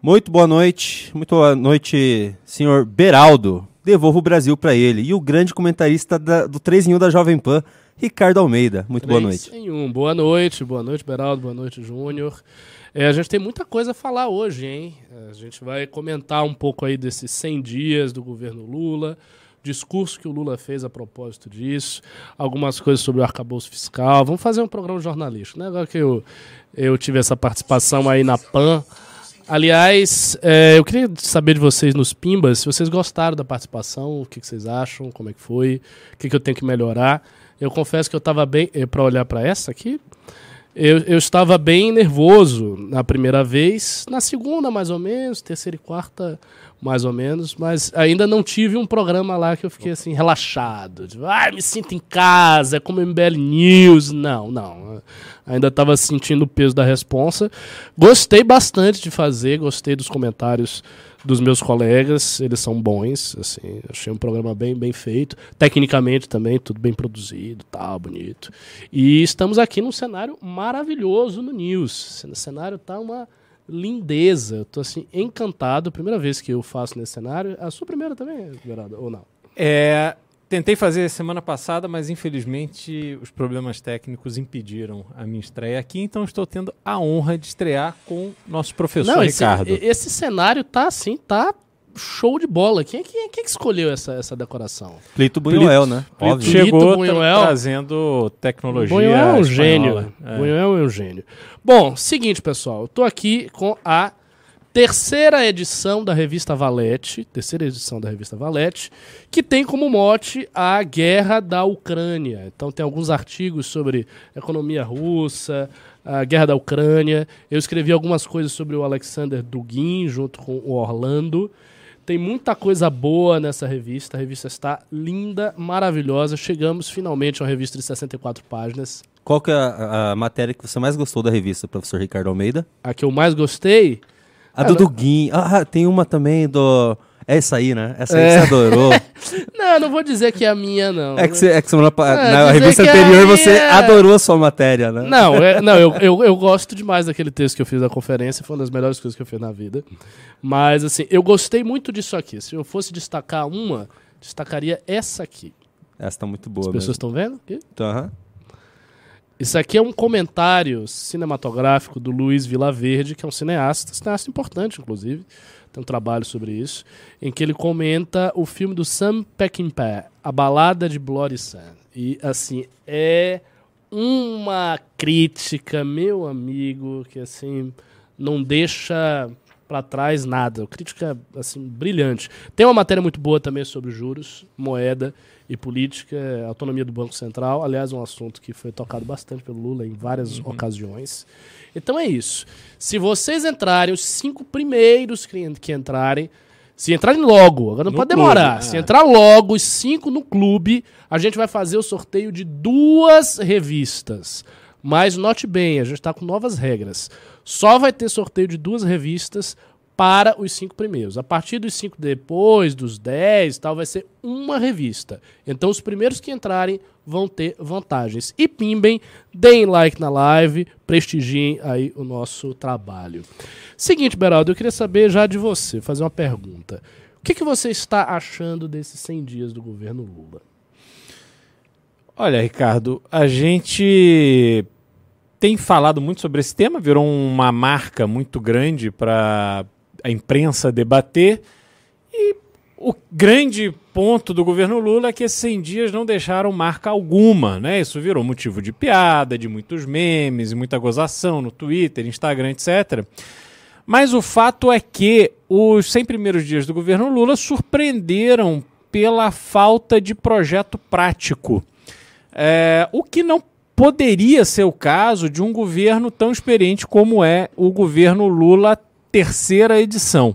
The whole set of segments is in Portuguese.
Muito boa noite, muito boa noite, senhor Beraldo. Devolvo o Brasil para ele. E o grande comentarista da, do 3 em 1 da Jovem Pan, Ricardo Almeida. Muito boa noite. Em um. Boa noite, boa noite, Beraldo, boa noite, Júnior. É, a gente tem muita coisa a falar hoje, hein? A gente vai comentar um pouco aí desses 100 dias do governo Lula, discurso que o Lula fez a propósito disso, algumas coisas sobre o arcabouço fiscal. Vamos fazer um programa jornalístico, né? Agora que eu, eu tive essa participação aí na PAN. Aliás, é, eu queria saber de vocês nos Pimbas, se vocês gostaram da participação, o que, que vocês acham, como é que foi, o que, que eu tenho que melhorar. Eu confesso que eu estava bem. Eh, para olhar para essa aqui, eu, eu estava bem nervoso na primeira vez, na segunda, mais ou menos, terceira e quarta, mais ou menos, mas ainda não tive um programa lá que eu fiquei assim, relaxado. Tipo, ah, me sinto em casa, é como MBL News. Não, não. Ainda estava sentindo o peso da responsa. Gostei bastante de fazer, gostei dos comentários dos meus colegas, eles são bons, assim, achei um programa bem, bem feito, tecnicamente também, tudo bem produzido, tal, bonito. E estamos aqui num cenário maravilhoso no News. O cenário tá uma lindeza. Eu tô assim, encantado. Primeira vez que eu faço nesse cenário. A sua primeira também, Geraldo, ou não? É, tentei fazer semana passada, mas infelizmente os problemas técnicos impediram a minha estreia aqui, então estou tendo a honra de estrear com nosso professor não, Ricardo. Esse, esse cenário tá assim, tá show de bola. Quem, quem, quem escolheu essa, essa decoração? Plito Buñuel, né? Plito Óbvio. chegou Buñuel. trazendo tecnologia Buñuel é um espanhola. gênio. É. Buñuel é um gênio. Bom, seguinte, pessoal. Eu tô aqui com a terceira edição da revista Valete, terceira edição da revista Valete, que tem como mote a guerra da Ucrânia. Então tem alguns artigos sobre economia russa, a guerra da Ucrânia. Eu escrevi algumas coisas sobre o Alexander Dugin junto com o Orlando. Tem muita coisa boa nessa revista. A revista está linda, maravilhosa. Chegamos finalmente a uma revista de 64 páginas. Qual que é a, a matéria que você mais gostou da revista, professor Ricardo Almeida? A que eu mais gostei A Ah, do Duguin. Ah, tem uma também do... É essa aí, né? Essa aí É. você adorou. Não, não vou dizer que é a minha, não. É que, você, é que semana pa- É, na revista anterior você adorou a sua matéria, né? Não, é- não eu, eu, eu gosto demais daquele texto que eu fiz da conferência, foi uma das melhores coisas que eu fiz na vida. Mas, assim, eu gostei muito disso aqui. Se eu fosse destacar uma, destacaria essa aqui. Essa tá muito boa As pessoas estão vendo? Aham. Isso aqui é um comentário cinematográfico do Luiz Vilaverde, que é um cineasta, cineasta importante, inclusive. Tem um trabalho sobre isso, em que ele comenta o filme do Sam Peckinpah, A Balada de Bloody. E, assim, é uma crítica, meu amigo, que, assim, não deixa para trás nada. Crítica, assim, brilhante. Tem uma matéria muito boa também sobre juros, moeda e política, autonomia do Banco Central. Aliás, um assunto que foi tocado bastante pelo Lula em várias ocasiões. Então é isso. Se vocês entrarem, os cinco primeiros que, que entrarem, se entrarem logo, agora não No pode clube, demorar. é. Se entrar logo, os cinco no clube, a gente vai fazer o sorteio de duas revistas. Mas note bem, a gente está com novas regras. Só vai ter sorteio de duas revistas para os cinco primeiros. A partir dos cinco depois, dos dez, tal, vai ser uma revista. Então os primeiros que entrarem vão ter vantagens. E pimbem, deem like na live, prestigiem aí o nosso trabalho. Seguinte, Beraldo, eu queria saber já de você, fazer uma pergunta. O que, que você está achando desses 100 dias do governo Lula? Olha, Ricardo, a gente tem falado muito sobre esse tema, virou uma marca muito grande para a imprensa debater. E o grande ponto do governo Lula é que esses 100 dias não deixaram marca alguma, né? Isso virou motivo de piada, de muitos memes e muita gozação no Twitter, Instagram, etc. Mas o fato é que os 100 primeiros dias do governo Lula surpreenderam pela falta de projeto prático. É, o que não poderia ser o caso de um governo tão experiente como é o governo Lula terceira edição.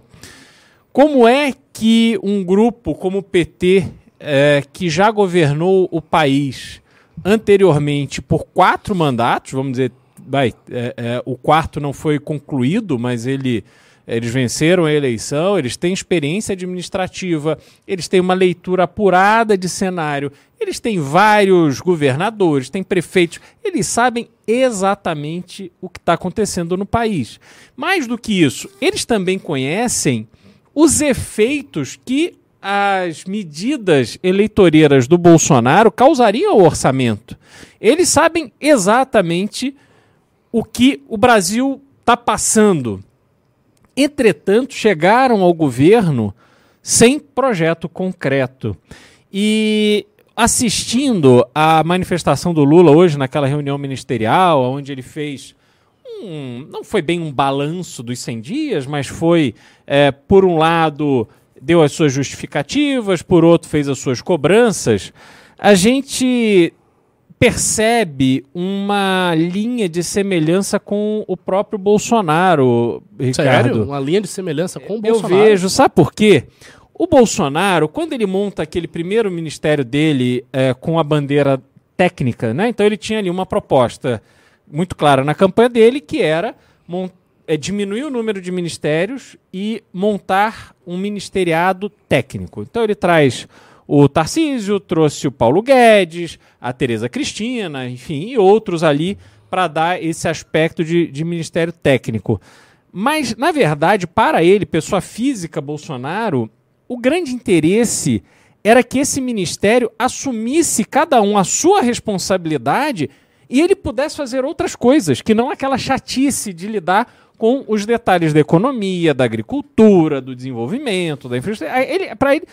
Como é que um grupo como o PT, é, que já governou o país anteriormente por quatro mandatos, vamos dizer, vai, é, é, o quarto não foi concluído, mas ele eles venceram a eleição, eles têm experiência administrativa, eles têm uma leitura apurada de cenário Eles têm vários governadores, têm prefeitos, eles sabem exatamente o que está acontecendo no país. Mais do que isso, eles também conhecem os efeitos que as medidas eleitoreiras do Bolsonaro causariam ao orçamento. Eles sabem exatamente o que o Brasil está passando. Entretanto, chegaram ao governo sem projeto concreto. E assistindo a manifestação do Lula hoje naquela reunião ministerial, onde ele fez um, não foi bem um balanço dos 100 dias, mas foi, é, por um lado, deu as suas justificativas, por outro, fez as suas cobranças. A gente percebe uma linha de semelhança com o próprio Bolsonaro, Ricardo. Sério? Uma linha de semelhança com o Eu Bolsonaro? Eu vejo, sabe por quê? O Bolsonaro, quando ele monta aquele primeiro ministério dele é, com a bandeira técnica, né? Então ele tinha ali uma proposta muito clara na campanha dele, que era é, diminuir o número de ministérios e montar um ministeriado técnico. Então ele traz o Tarcísio, trouxe o Paulo Guedes, a Tereza Cristina, enfim, e outros ali para dar esse aspecto de, de ministério técnico. Mas, na verdade, para ele, pessoa física, Bolsonaro, o grande interesse era que esse ministério assumisse cada um a sua responsabilidade e ele pudesse fazer outras coisas, que não aquela chatice de lidar com os detalhes da economia, da agricultura, do desenvolvimento, da infraestrutura. Ele, Para ele,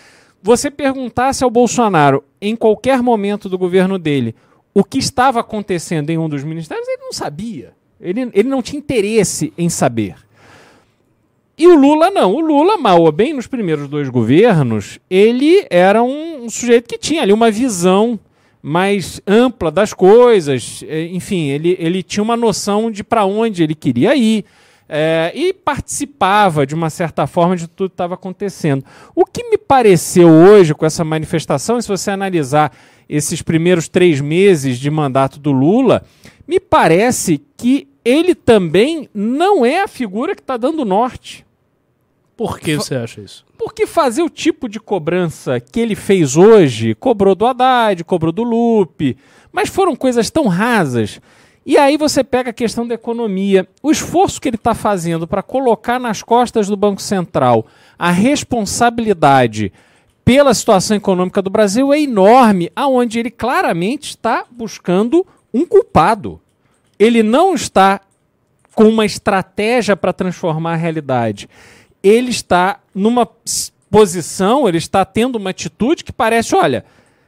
você perguntasse ao Bolsonaro, em qualquer momento do governo dele, o que estava acontecendo em um dos ministérios, ele não sabia. Ele, ele não tinha interesse em saber. E o Lula não. O Lula, mal ou bem, nos primeiros dois governos, ele era um, um sujeito que tinha ali uma visão mais ampla das coisas. É, enfim, ele, ele tinha uma noção de para onde ele queria ir. É, e participava de uma certa forma de tudo que estava acontecendo. O que me pareceu hoje com essa manifestação, se você analisar esses primeiros três meses de mandato do Lula, me parece que ele também não é a figura que está dando norte. Por que você acha isso? Porque fazer o tipo de cobrança que ele fez hoje, cobrou do Haddad, cobrou do Lupe, mas foram coisas tão rasas. E aí você pega a questão da economia. O esforço que ele está fazendo para colocar nas costas do Banco Central a responsabilidade pela situação econômica do Brasil é enorme, aonde ele claramente está buscando um culpado. Ele não está com uma estratégia para transformar a realidade ele está numa posição, ele está tendo uma atitude que parece, olha,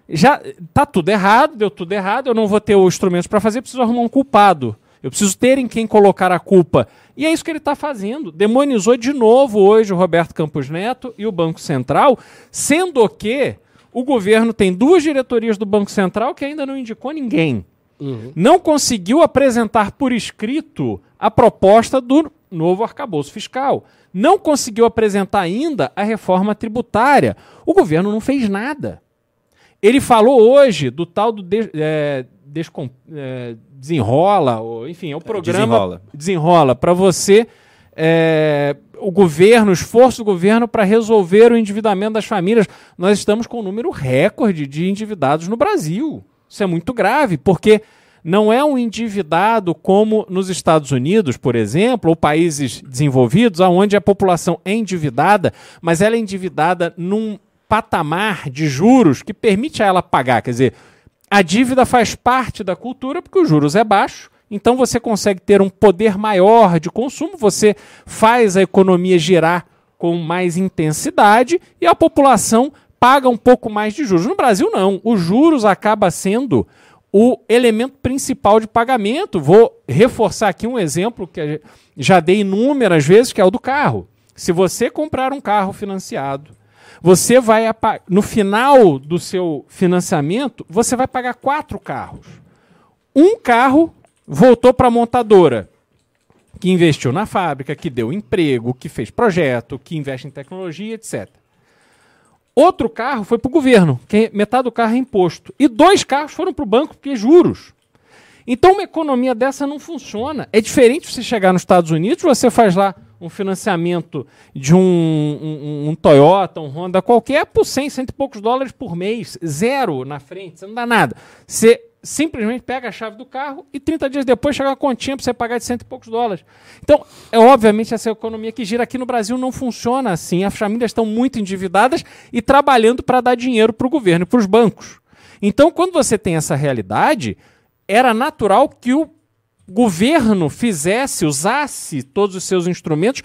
já tá tudo errado, deu tudo errado, eu não vou ter os instrumentos para fazer, preciso arrumar um culpado. Eu preciso ter em quem colocar a culpa. E é isso que ele está fazendo. Demonizou de novo hoje o Roberto Campos Neto e o Banco Central, sendo que o governo tem duas diretorias do Banco Central que ainda não indicou ninguém. Uhum. Não conseguiu apresentar por escrito a proposta do novo arcabouço fiscal não conseguiu apresentar ainda a reforma tributária. O governo não fez nada. Ele falou hoje do tal do de, é, descom, é, desenrola, ou, enfim, é o programa desenrola, desenrola para você é, o governo, o esforço do governo para resolver o endividamento das famílias. Nós estamos com um número recorde de endividados no Brasil. Isso é muito grave, porque não é um endividado como nos Estados Unidos, por exemplo, ou países desenvolvidos, onde a população é endividada, mas ela é endividada num patamar de juros que permite a ela pagar. Quer dizer, a dívida faz parte da cultura porque os juros é baixo. Então você consegue ter um poder maior de consumo, você faz a economia girar com mais intensidade e a população paga um pouco mais de juros. No Brasil, não. Os juros acaba sendo o elemento principal de pagamento. Vou reforçar aqui um exemplo que já dei inúmeras vezes, que é o do carro. Se você comprar um carro financiado, você vai no final do seu financiamento, você vai pagar quatro carros. Um carro voltou para a montadora, que investiu na fábrica, que deu emprego, que fez projeto, que investe em tecnologia, etc. Outro carro foi para o governo, que metade do carro é imposto. E dois carros foram para o banco, porque é juros. Então uma economia dessa não funciona. É diferente você chegar nos Estados Unidos, você faz lá um financiamento de um, um, um Toyota, um Honda qualquer por 100, cento e poucos dólares por mês. Zero na frente, você não dá nada. Você simplesmente pega a chave do carro e 30 dias depois chega uma continha para você pagar de cento e poucos dólares. Então, é obviamente essa economia que gira aqui no Brasil não funciona assim. As famílias estão muito endividadas e trabalhando para dar dinheiro para o governo e para os bancos. Então, quando você tem essa realidade, era natural que o governo fizesse, usasse todos os seus instrumentos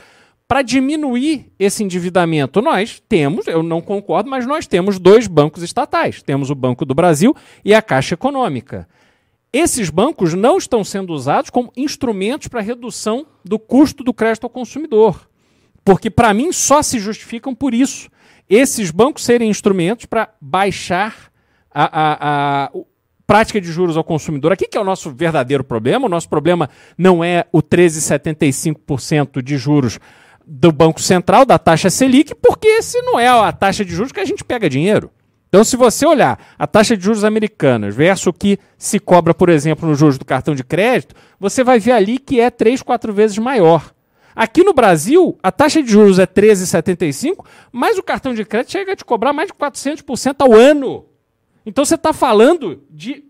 para diminuir esse endividamento. Nós temos, eu não concordo, mas nós temos dois bancos estatais. Temos o Banco do Brasil e a Caixa Econômica. Esses bancos não estão sendo usados como instrumentos para redução do custo do crédito ao consumidor. Porque, para mim, só se justificam por isso. Esses bancos serem instrumentos para baixar a, a, a, prática de juros ao consumidor. Aqui que é o nosso verdadeiro problema. O nosso problema não é o 13,75% de juros do Banco Central, da taxa Selic, porque esse não é a taxa de juros que a gente pega dinheiro. Então, se você olhar a taxa de juros americanas versus o que se cobra, por exemplo, no juros do cartão de crédito, você vai ver ali que é 3, 4 vezes maior. Aqui no Brasil, a taxa de juros é 13,75, mas o cartão de crédito chega a te cobrar mais de 400% ao ano. Então você está falando de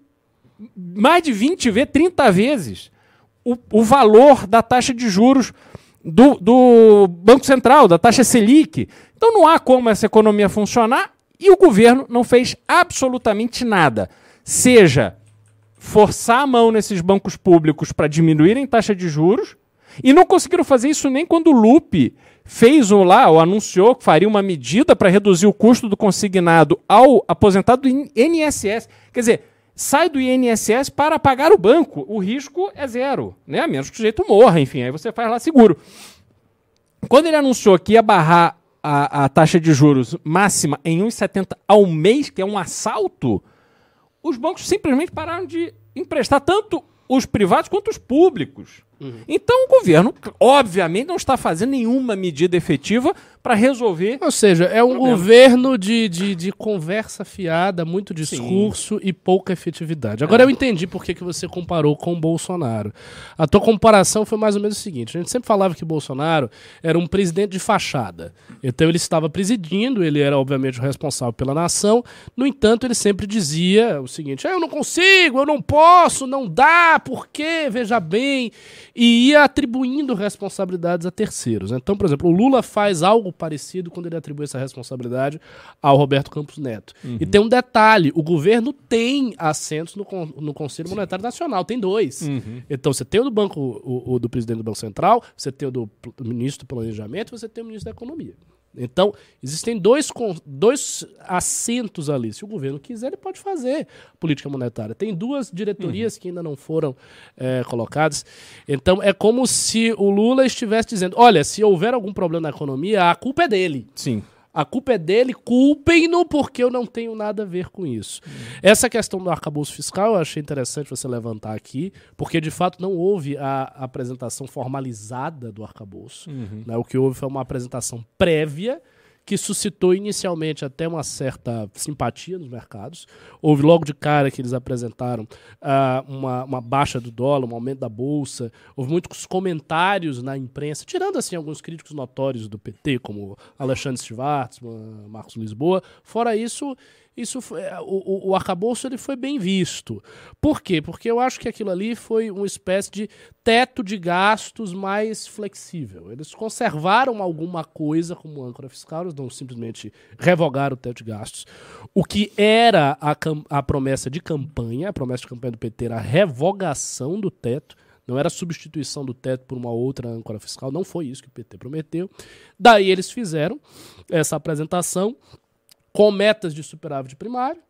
mais de 20 vezes, 30 vezes o, o valor da taxa de juros do, do Banco Central, da taxa Selic. Então não há como essa economia funcionar e o governo não fez absolutamente nada. Seja forçar a mão nesses bancos públicos para diminuírem taxa de juros, e não conseguiram fazer isso nem quando o Lupe fez um lá, ou anunciou que faria uma medida para reduzir o custo do consignado ao aposentado do INSS. Quer dizer, sai do INSS para pagar o banco. O risco é zero, né? A menos que o sujeito morra, enfim, aí você faz lá seguro. Quando ele anunciou que ia barrar a, a taxa de juros máxima em 1,70 ao mês, que é um assalto, os bancos simplesmente pararam de emprestar tanto os privados quanto os públicos. Uhum. Então o governo, obviamente, não está fazendo nenhuma medida efetiva para resolver. Ou seja, é um governo de, de, de, conversa fiada, muito discurso Sim. e pouca efetividade. Agora é. eu entendi por que, que você comparou com o Bolsonaro. A tua comparação foi mais ou menos o seguinte: a gente sempre falava que Bolsonaro era um presidente de fachada. Então ele estava presidindo, ele era obviamente o responsável pela nação. No entanto, ele sempre dizia o seguinte: ah, eu não consigo, eu não posso, não dá, por quê? Veja bem e ia atribuindo responsabilidades a terceiros. Então, por exemplo, o Lula faz algo parecido quando ele atribui essa responsabilidade ao Roberto Campos Neto. Uhum. E tem um detalhe: o governo tem assentos no, no Conselho Sim. Monetário Nacional, tem dois. Uhum. Então, você tem o do Banco, o, o, do presidente do Banco Central, você tem o do ministro do Planejamento, você tem o ministro da Economia. Então, existem dois, dois assentos ali. Se o governo quiser, ele pode fazer política monetária. Tem duas diretorias uhum. que ainda não foram é, colocadas. Então, é como se o Lula estivesse dizendo: olha, se houver algum problema na economia, a culpa é dele. Sim. A culpa é dele, culpem-no porque eu não tenho nada a ver com isso. Uhum. Essa questão do arcabouço fiscal eu achei interessante você levantar aqui, porque de fato não houve a apresentação formalizada do arcabouço. Uhum. Né? O que houve foi uma apresentação prévia que suscitou inicialmente até uma certa simpatia nos mercados. Houve logo de cara que eles apresentaram uh, uma, uma, baixa do dólar, um aumento da bolsa. Houve muitos comentários na imprensa, tirando assim alguns críticos notórios do PT, como Alexandre Schwartzman, Marcos Lisboa. Fora isso, isso foi, é, o, o arcabouço ele foi bem visto. Por quê? Porque eu acho que aquilo ali foi uma espécie de teto de gastos mais flexível. Eles conservaram alguma coisa como âncora fiscal, eles não simplesmente revogaram o teto de gastos. O que era a, a promessa de campanha, a promessa de campanha do PT era a revogação do teto, não era substituição do teto por uma outra âncora fiscal, não foi isso que o PT prometeu. Daí eles fizeram essa apresentação com metas de superávit primário.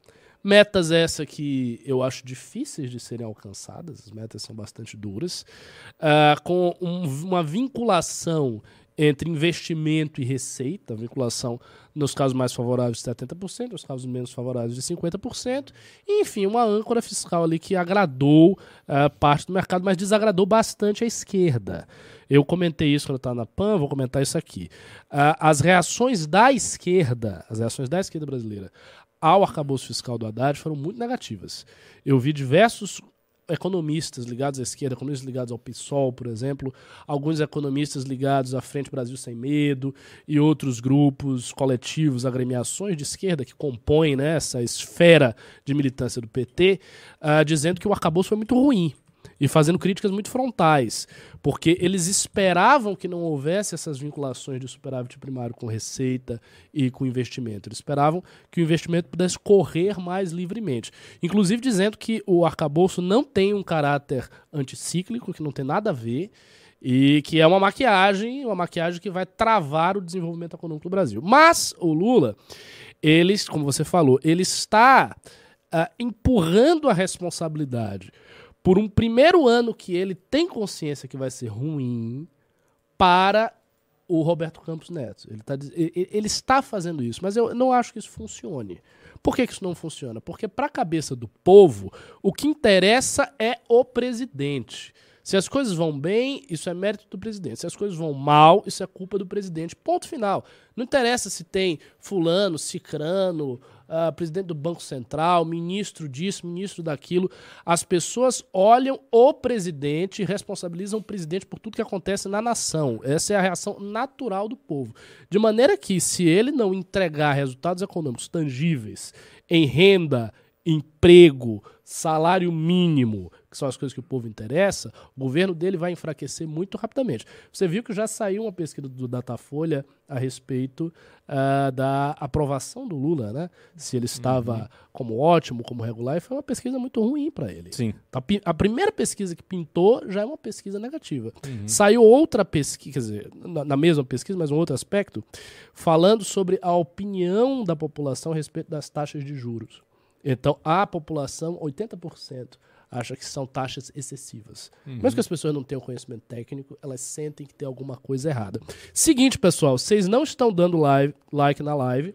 Metas essa que eu acho difíceis de serem alcançadas, as metas são bastante duras, uh, com um, uma vinculação entre investimento e receita, vinculação nos casos mais favoráveis de 70%, nos casos menos favoráveis de 50%, e, enfim, uma âncora fiscal ali que agradou uh, parte do mercado, mas desagradou bastante a esquerda. Eu comentei isso quando estava na PAN, vou comentar isso aqui. Uh, as reações da esquerda, as reações da esquerda brasileira ao arcabouço fiscal do Haddad foram muito negativas. Eu vi diversos economistas ligados à esquerda, economistas ligados ao PSOL, por exemplo, alguns economistas ligados à Frente Brasil Sem Medo e outros grupos, coletivos, agremiações de esquerda que compõem né, essa esfera de militância do PT, uh, dizendo que o arcabouço foi muito ruim e fazendo críticas muito frontais, porque eles esperavam que não houvesse essas vinculações de superávit primário com receita e com investimento. Eles esperavam que o investimento pudesse correr mais livremente. Inclusive dizendo que o arcabouço não tem um caráter anticíclico, que não tem nada a ver, e que é uma maquiagem, uma maquiagem que vai travar o desenvolvimento econômico do Brasil. Mas o Lula, eles, como você falou, ele está uh, empurrando a responsabilidade por um primeiro ano que ele tem consciência que vai ser ruim para o Roberto Campos Neto. Ele, tá, ele está fazendo isso, mas eu não acho que isso funcione. Por que, que isso não funciona? Porque, para a cabeça do povo, o que interessa é o presidente. Se as coisas vão bem, isso é mérito do presidente. Se as coisas vão mal, isso é culpa do presidente. Ponto final. Não interessa se tem fulano, cicrano, uh, presidente do Banco Central, ministro disso, ministro daquilo. As pessoas olham o presidente e responsabilizam o presidente por tudo que acontece na nação. Essa é a reação natural do povo. De maneira que, se ele não entregar resultados econômicos tangíveis em renda, emprego, salário mínimo, que são as coisas que o povo interessa, o governo dele vai enfraquecer muito rapidamente. Você viu que já saiu uma pesquisa do Datafolha a respeito uh, da aprovação do Lula, né? Se ele estava uhum. como ótimo, como regular, e foi uma pesquisa muito ruim para ele. Sim. Tá a primeira pesquisa que pintou já é uma pesquisa negativa. Uhum. Saiu outra pesquisa, quer dizer, na, na mesma pesquisa, mas um outro aspecto, falando sobre a opinião da população a respeito das taxas de juros. Então, a população, 80%, acha que são taxas excessivas. Uhum. Mesmo que as pessoas não tenham conhecimento técnico, elas sentem que tem alguma coisa errada. Seguinte, pessoal, vocês não estão dando live, like na live.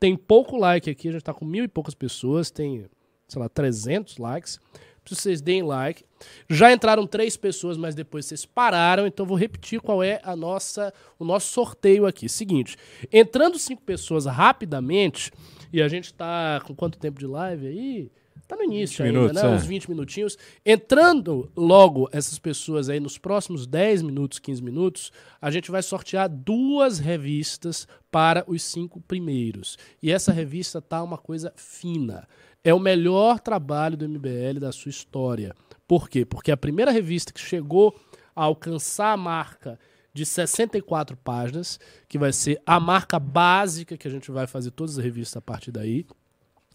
Tem pouco like aqui, a gente está com mil e poucas pessoas, tem, sei lá, 300 likes. Preciso que vocês deem like. Já entraram três pessoas, mas depois vocês pararam, então vou repetir qual é a nossa, o nosso sorteio aqui. Seguinte, entrando cinco pessoas rapidamente, e a gente está com quanto tempo de live aí? Tá no início ainda, minutos, né? É. Uns 20 minutinhos. Entrando logo essas pessoas aí nos próximos 10 minutos, 15 minutos, a gente vai sortear duas revistas para os cinco primeiros. E essa revista tá uma coisa fina. É o melhor trabalho do MBL da sua história. Por quê? Porque a primeira revista que chegou a alcançar a marca de 64 páginas, que vai ser a marca básica que a gente vai fazer todas as revistas a partir daí.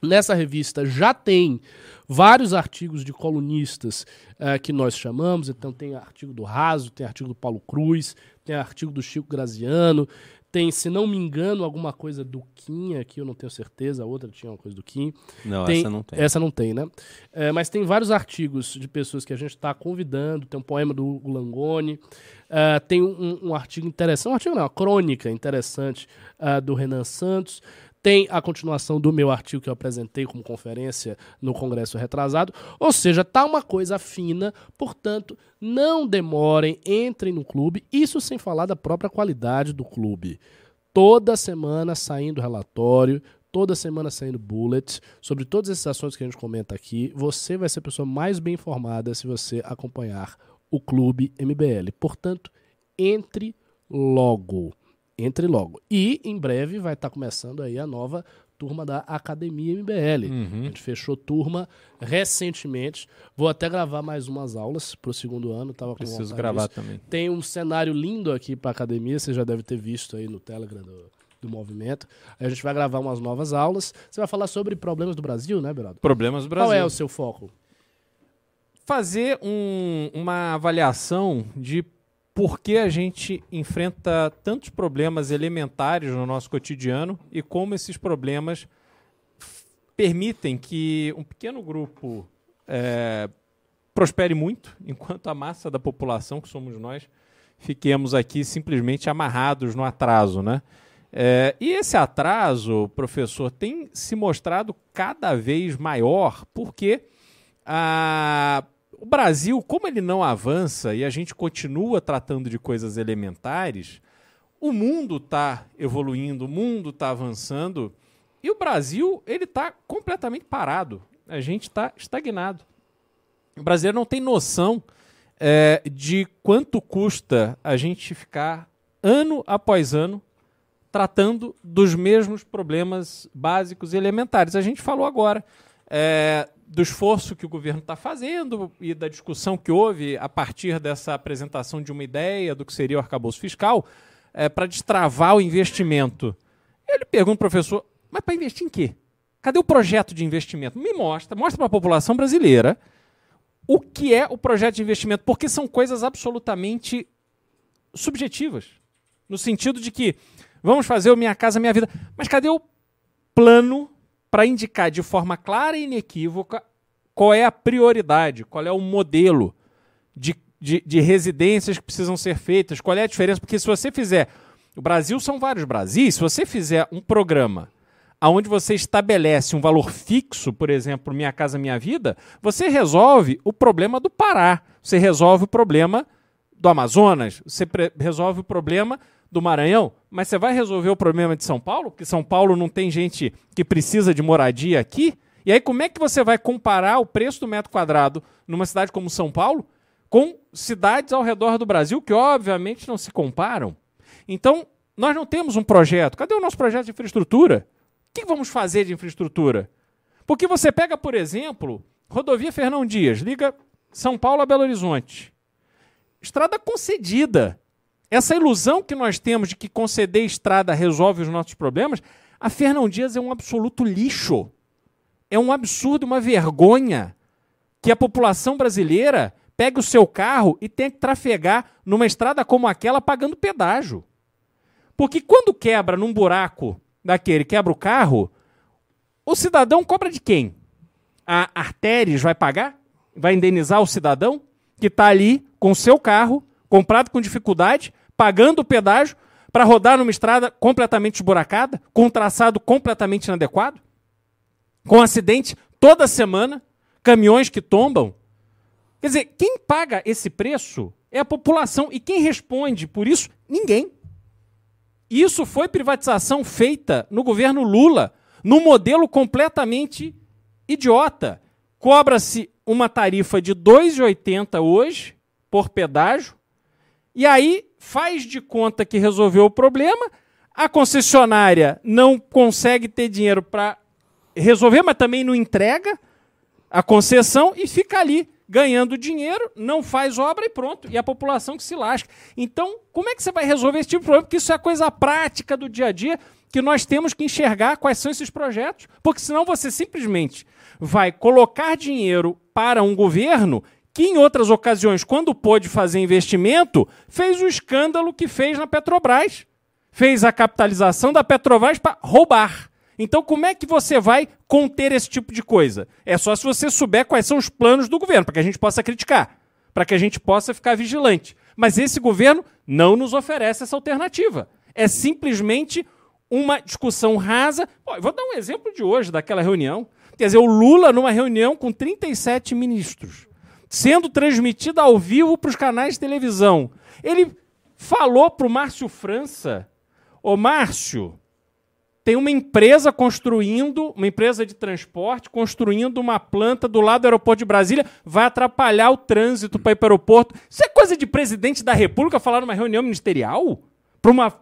Nessa revista já tem vários artigos de colunistas uh, que nós chamamos. Então, tem artigo do Raso, tem artigo do Paulo Cruz, tem artigo do Chico Graziano, tem, se não me engano, alguma coisa do Kim aqui, eu não tenho certeza. A outra tinha uma coisa do Kim. Não, tem, essa não tem. Essa não tem, né? É, mas tem vários artigos de pessoas que a gente está convidando. Tem um poema do Hugo Langoni. Uh, tem um, um, artigo interessante, um artigo não, uma crônica interessante uh, do Renan Santos. Tem a continuação do meu artigo que eu apresentei como conferência no Congresso retrasado. Ou seja, tá uma coisa fina, portanto, não demorem, entrem no clube. Isso sem falar da própria qualidade do clube. Toda semana saindo relatório, toda semana saindo bullets sobre todos esses assuntos que a gente comenta aqui. Você vai ser a pessoa mais bem informada se você acompanhar o Clube MBL. Portanto, entre logo entre logo. E em breve vai estar tá começando aí a nova turma da Academia MBL. Uhum. A gente fechou turma recentemente. Vou até gravar mais umas aulas para o segundo ano. Tava Preciso gravar disso. também. Tem um cenário lindo aqui para a academia, você já deve ter visto aí no Telegram do, do movimento. Aí a gente vai gravar umas novas aulas. Você vai falar sobre problemas do Brasil, né, Beraldo? Problemas do Brasil. Qual é o seu foco? Fazer um, uma avaliação de por que a gente enfrenta tantos problemas elementares no nosso cotidiano e como esses problemas permitem que um pequeno grupo é, prospere muito, enquanto a massa da população, que somos nós, fiquemos aqui simplesmente amarrados no atraso, né? É, e esse atraso, professor, tem se mostrado cada vez maior porque a o Brasil, como ele não avança e a gente continua tratando de coisas elementares, o mundo está evoluindo, o mundo está avançando e o Brasil ele está completamente parado. A gente está estagnado. O brasileiro não tem noção é, de quanto custa a gente ficar ano após ano tratando dos mesmos problemas básicos e elementares. A gente falou agora é, do esforço que o governo está fazendo e da discussão que houve a partir dessa apresentação de uma ideia do que seria o arcabouço fiscal é, para destravar o investimento. Ele pergunta, professor, mas para investir em quê? Cadê o projeto de investimento? Me mostra, mostra para a população brasileira o que é o projeto de investimento, porque são coisas absolutamente subjetivas. No sentido de que vamos fazer o Minha Casa Minha Vida. Mas cadê o plano para indicar de forma clara e inequívoca qual é a prioridade, qual é o modelo de, de, de residências que precisam ser feitas, qual é a diferença? Porque se você fizer. O Brasil são vários Brasis, se você fizer um programa onde você estabelece um valor fixo, por exemplo, Minha Casa Minha Vida, você resolve o problema do Pará, você resolve o problema do Amazonas, você resolve o problema do Maranhão, mas você vai resolver o problema de São Paulo? Porque São Paulo não tem gente que precisa de moradia aqui? E aí, como é que você vai comparar o preço do metro quadrado numa cidade como São Paulo com cidades ao redor do Brasil que, obviamente, não se comparam? Então, nós não temos um projeto. Cadê o nosso projeto de infraestrutura? O que vamos fazer de infraestrutura? Porque você pega, por exemplo, rodovia Fernão Dias, liga São Paulo a Belo Horizonte. Estrada concedida. Essa ilusão que nós temos de que conceder estrada resolve os nossos problemas, a Fernão Dias é um absoluto lixo. É um absurdo, uma vergonha que a população brasileira pegue o seu carro e tenha que trafegar numa estrada como aquela pagando pedágio. Porque quando quebra num buraco daquele, quebra o carro, o cidadão cobra de quem? A Artéries vai pagar? Vai indenizar o cidadão que está ali com o seu carro, comprado com dificuldade, pagando o pedágio para rodar numa estrada completamente esburacada, com um traçado completamente inadequado, com acidente toda semana, caminhões que tombam. Quer dizer, quem paga esse preço é a população e quem responde por isso? Ninguém. Isso foi privatização feita no governo Lula, num modelo completamente idiota. Cobra-se uma tarifa de R$ 2,80 hoje por pedágio, e aí faz de conta que resolveu o problema, a concessionária não consegue ter dinheiro para resolver, mas também não entrega a concessão e fica ali ganhando dinheiro, não faz obra e pronto. E a população que se lasca. Então, como é que você vai resolver esse tipo de problema? Porque isso é coisa prática do dia a dia que nós temos que enxergar quais são esses projetos. Porque senão você simplesmente vai colocar dinheiro para um governo que em outras ocasiões, quando pôde fazer investimento, fez o escândalo que fez na Petrobras. Fez a capitalização da Petrobras para roubar. Então, como é que você vai conter esse tipo de coisa? É só se você souber quais são os planos do governo, para que a gente possa criticar, para que a gente possa ficar vigilante. Mas esse governo não nos oferece essa alternativa. É simplesmente uma discussão rasa. Pô, vou dar um exemplo de hoje, daquela reunião. Quer dizer, o Lula, numa reunião com 37 ministros, sendo transmitida ao vivo para os canais de televisão. Ele falou para o Márcio França: Ô Márcio, tem uma empresa construindo, uma empresa de transporte, construindo uma planta do lado do aeroporto de Brasília, vai atrapalhar o trânsito para ir para o aeroporto. Isso é coisa de presidente da República falar numa reunião ministerial? Para uma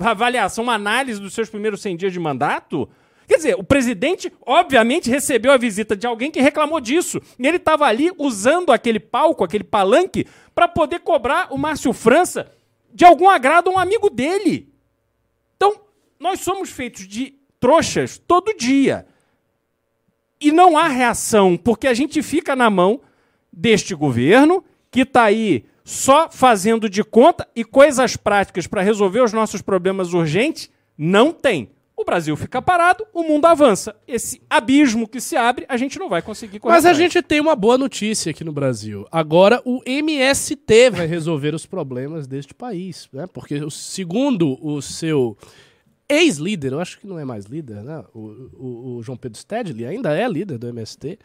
avaliação, uma análise dos seus primeiros 100 dias de mandato? Quer dizer, o presidente, obviamente, recebeu a visita de alguém que reclamou disso. E ele estava ali usando aquele palco, aquele palanque, para poder cobrar o Márcio França de algum agrado a um amigo dele. Então, nós somos feitos de trouxas todo dia. E não há reação, porque a gente fica na mão deste governo, que está aí só fazendo de conta e coisas práticas para resolver os nossos problemas urgentes, não tem o Brasil fica parado, o mundo avança. Esse abismo que se abre, a gente não vai conseguir correr. Mas a gente tem uma boa notícia aqui no Brasil. Agora o MST vai resolver os problemas deste país, né? Porque segundo o seu ex-líder, eu acho que não é mais líder, né? O, o, o, João Pedro Stedley ainda é líder do MST.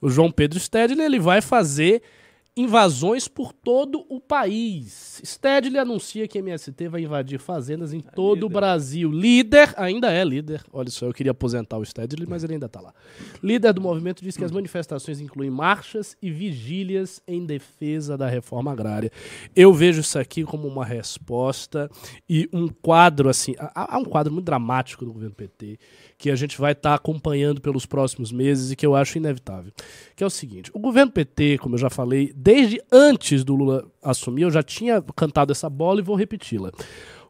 O João Pedro Stedley ele vai fazer invasões por todo o país. Stedley anuncia que MST vai invadir fazendas em todo o Brasil. Líder, ainda é líder. Olha só, eu queria aposentar o Stedley, mas ele ainda está lá. Líder do movimento diz que as manifestações incluem marchas e vigílias em defesa da reforma agrária. Eu vejo isso aqui como uma resposta e um quadro assim, há um quadro muito dramático do governo PT que a gente vai estar tá acompanhando pelos próximos meses e que eu acho inevitável. Que é o seguinte: o governo PT, como eu já falei, desde antes do Lula assumir, eu já tinha cantado essa bola e vou repeti-la.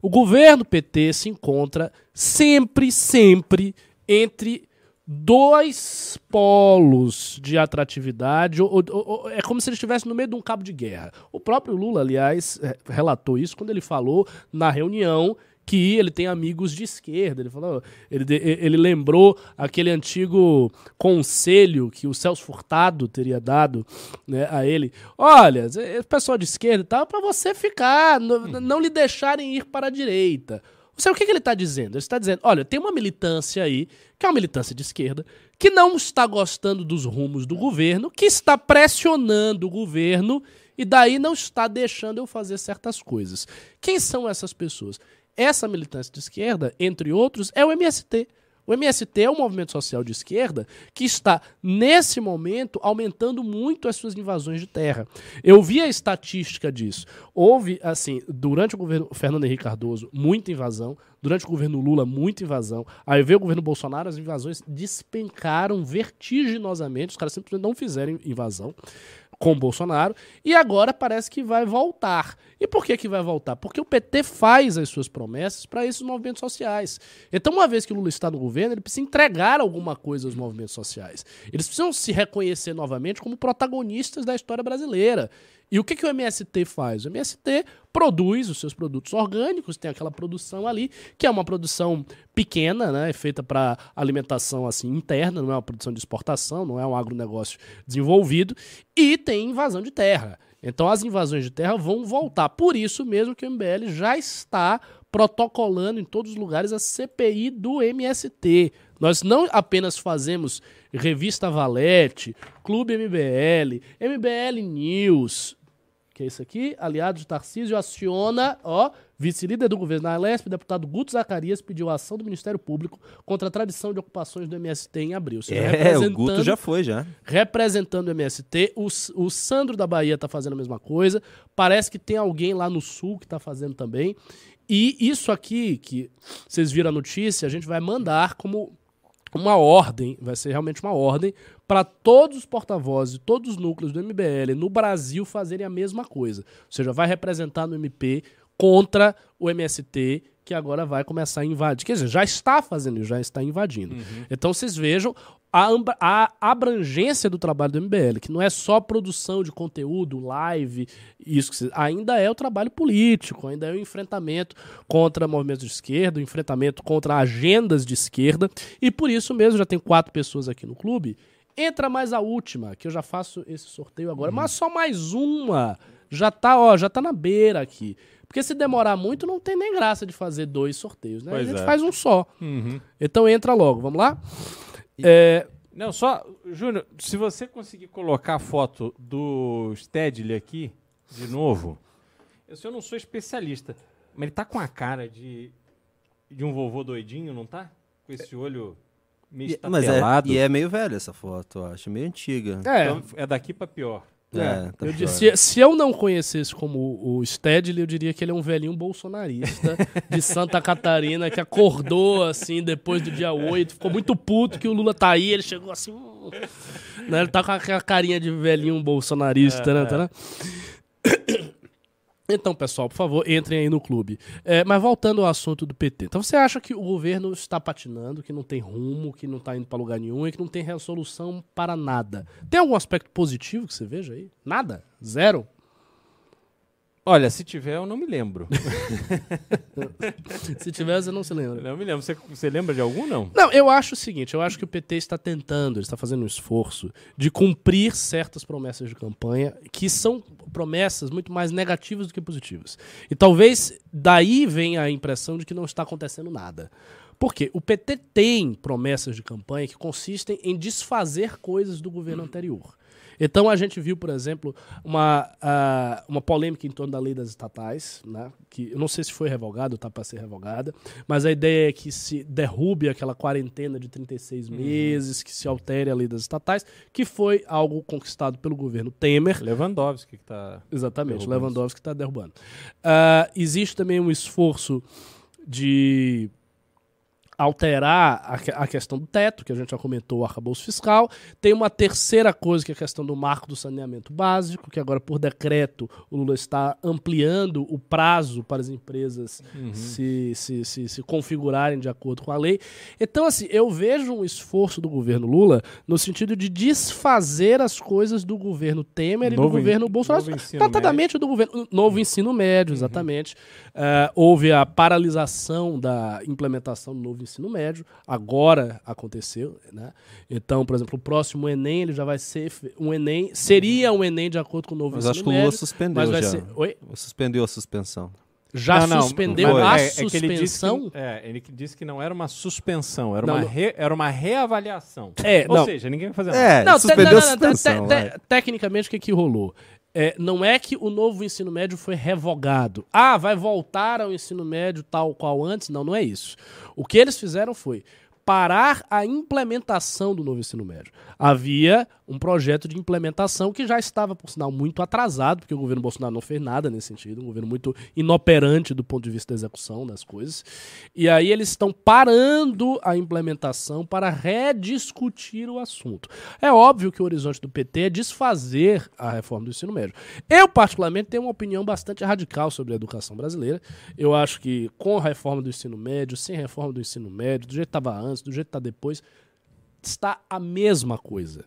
O governo PT se encontra sempre, sempre entre dois polos de atratividade. Ou, ou, ou, é como se ele estivesse no meio de um cabo de guerra. O próprio Lula, aliás, é, relatou isso quando ele falou na reunião que ele tem amigos de esquerda. Ele falou, ele, ele lembrou aquele antigo conselho que o Celso Furtado teria dado né, a ele. Olha, pessoal de esquerda tá para você ficar, não, lhe deixarem ir para a direita. Você, o que, que ele está dizendo? Ele está dizendo: olha, tem uma militância aí, que é uma militância de esquerda, que não está gostando dos rumos do governo, que está pressionando o governo e daí não está deixando eu fazer certas coisas. Quem são essas pessoas? Essa militância de esquerda, entre outros, é o MST. O MST é um movimento social de esquerda que está, nesse momento, aumentando muito as suas invasões de terra. Eu vi a estatística disso. Houve, assim, durante o governo Fernando Henrique Cardoso, muita invasão. Durante o governo Lula, muita invasão. Aí veio o governo Bolsonaro, as invasões despencaram vertiginosamente. Os caras simplesmente não fizeram invasão com Bolsonaro e agora parece que vai voltar. E por que, que vai voltar? Porque o PT faz as suas promessas para esses movimentos sociais. Então, uma vez que o Lula está no governo, ele precisa entregar alguma coisa aos movimentos sociais. Eles precisam se reconhecer novamente como protagonistas da história brasileira. E o que, que o MST faz? O MST produz os seus produtos orgânicos, tem aquela produção ali, que é uma produção pequena, né, feita para alimentação assim interna, não é uma produção de exportação, não é um agronegócio desenvolvido, e tem invasão de terra. Então as invasões de terra vão voltar. Por isso mesmo que o MBL já está protocolando em todos os lugares a CPI do MST. Nós não apenas fazemos Revista Valete, Clube MBL, MBL News, que é isso aqui, aliado de Tarcísio, aciona, ó, vice-líder do governo da Alesp, deputado Guto Zacarias, pediu a ação do Ministério Público contra a tradição de ocupações do MST em abril. Seja, é, o Guto já foi, já. Representando o MST, o, o Sandro da Bahia está fazendo a mesma coisa, parece que tem alguém lá no Sul que está fazendo também, e isso aqui, que vocês viram a notícia, a gente vai mandar como uma ordem, vai ser realmente uma ordem, para todos os porta-vozes, todos os núcleos do MBL no Brasil fazerem a mesma coisa. Ou seja, vai representar no MP contra o MST, que agora vai começar a invadir. Quer dizer, já está fazendo, já está invadindo. Uhum. Então vocês vejam a, a, abrangência do trabalho do MBL, que não é só produção de conteúdo, live, isso que ainda é o trabalho político, ainda é o enfrentamento contra movimentos de esquerda, o enfrentamento contra agendas de esquerda, e por isso mesmo já tem quatro pessoas aqui no clube. Entra mais a última, que eu já faço esse sorteio agora, uhum. mas só mais uma. Já tá, ó, já tá na beira aqui. Porque se demorar muito, não tem nem graça de fazer dois sorteios, né? Pois a gente é. faz um só. Uhum. Então entra logo, vamos lá? É... Não, só, Júnior, se você conseguir colocar a foto do Stedley aqui, de novo, eu, eu não sou especialista, mas ele tá com a cara de, de um vovô doidinho, não tá? Com esse olho meio e, Mas é, e é meio velha essa foto, eu acho, meio antiga. É, então, é daqui para pior. É, é, tá eu disse, se, eu não conhecesse como o Stedley, eu diria que ele é um velhinho bolsonarista de Santa Catarina que acordou assim depois do dia 8, ficou muito puto que o Lula tá aí, ele chegou assim. Hum, né, ele tá com aquela carinha de velhinho bolsonarista, é, né? Tá, né? Então, pessoal, por favor, entrem aí no clube. É, mas voltando ao assunto do PT. Então, você acha que o governo está patinando, que não tem rumo, que não está indo para lugar nenhum e que não tem resolução para nada? Tem algum aspecto positivo que você veja aí? Nada? Zero? Olha, se tiver, eu não me lembro. se tiver, você não se lembra. Não me lembro. Você, você lembra de algum, não? Não, eu acho o seguinte: eu acho que o PT está tentando, ele está fazendo um esforço de cumprir certas promessas de campanha que são promessas muito mais negativas do que positivas. E talvez daí venha a impressão de que não está acontecendo nada. Porque o PT tem promessas de campanha que consistem em desfazer coisas do governo anterior. Então a gente viu, por exemplo, uma, uh, uma polêmica em torno da lei das estatais, né? que eu não sei se foi revogada ou está para ser revogada, mas a ideia é que se derrube aquela quarentena de 36 uhum. meses, que se altere a lei das estatais, que foi algo conquistado pelo governo Temer. Lewandowski que está Exatamente, Lewandowski está derrubando. Uh, existe também um esforço de alterar a, a, questão do teto, que a gente já comentou, o arcabouço fiscal. Tem uma terceira coisa, que é a questão do marco do saneamento básico, que agora, por decreto, o Lula está ampliando o prazo para as empresas uhum. se, se, se, se, configurarem de acordo com a lei. Então, assim, eu vejo um esforço do governo Lula no sentido de desfazer as coisas do governo Temer novo e do governo Bolsonaro. Tratadamente do governo. Novo ensino médio, exatamente. Uhum. Uh, houve a paralisação da implementação do novo ensino ensino médio, agora aconteceu, né? Então, por exemplo, o próximo Enem ele já vai ser um Enem, seria um Enem de acordo com o novo mas ensino acho que o Lula suspendeu já. Ser... Oi? Suspendeu a suspensão. Já não, suspendeu não, a é, suspensão? É, ele disse que não era uma suspensão, era, não, uma, re, era uma reavaliação. É, Ou não. seja, ninguém vai fazer nada. É, não, suspendeu a suspensão. Te, te, tecnicamente, o que, que rolou? É, não é que o novo ensino médio foi revogado. Ah, vai voltar ao ensino médio tal qual antes? Não, não é isso. O que eles fizeram foi parar a implementação do novo ensino médio. Havia um projeto de implementação que já estava, por sinal, muito atrasado, porque o governo Bolsonaro não fez nada nesse sentido, um governo muito inoperante do ponto de vista da execução das coisas. E aí eles estão parando a implementação para rediscutir o assunto. É óbvio que o horizonte do PT é desfazer a reforma do ensino médio. Eu, particularmente, tenho uma opinião bastante radical sobre a educação brasileira. Eu acho que com a reforma do ensino médio, sem reforma do ensino médio, do jeito que estava antes, do jeito que está depois, está a mesma coisa.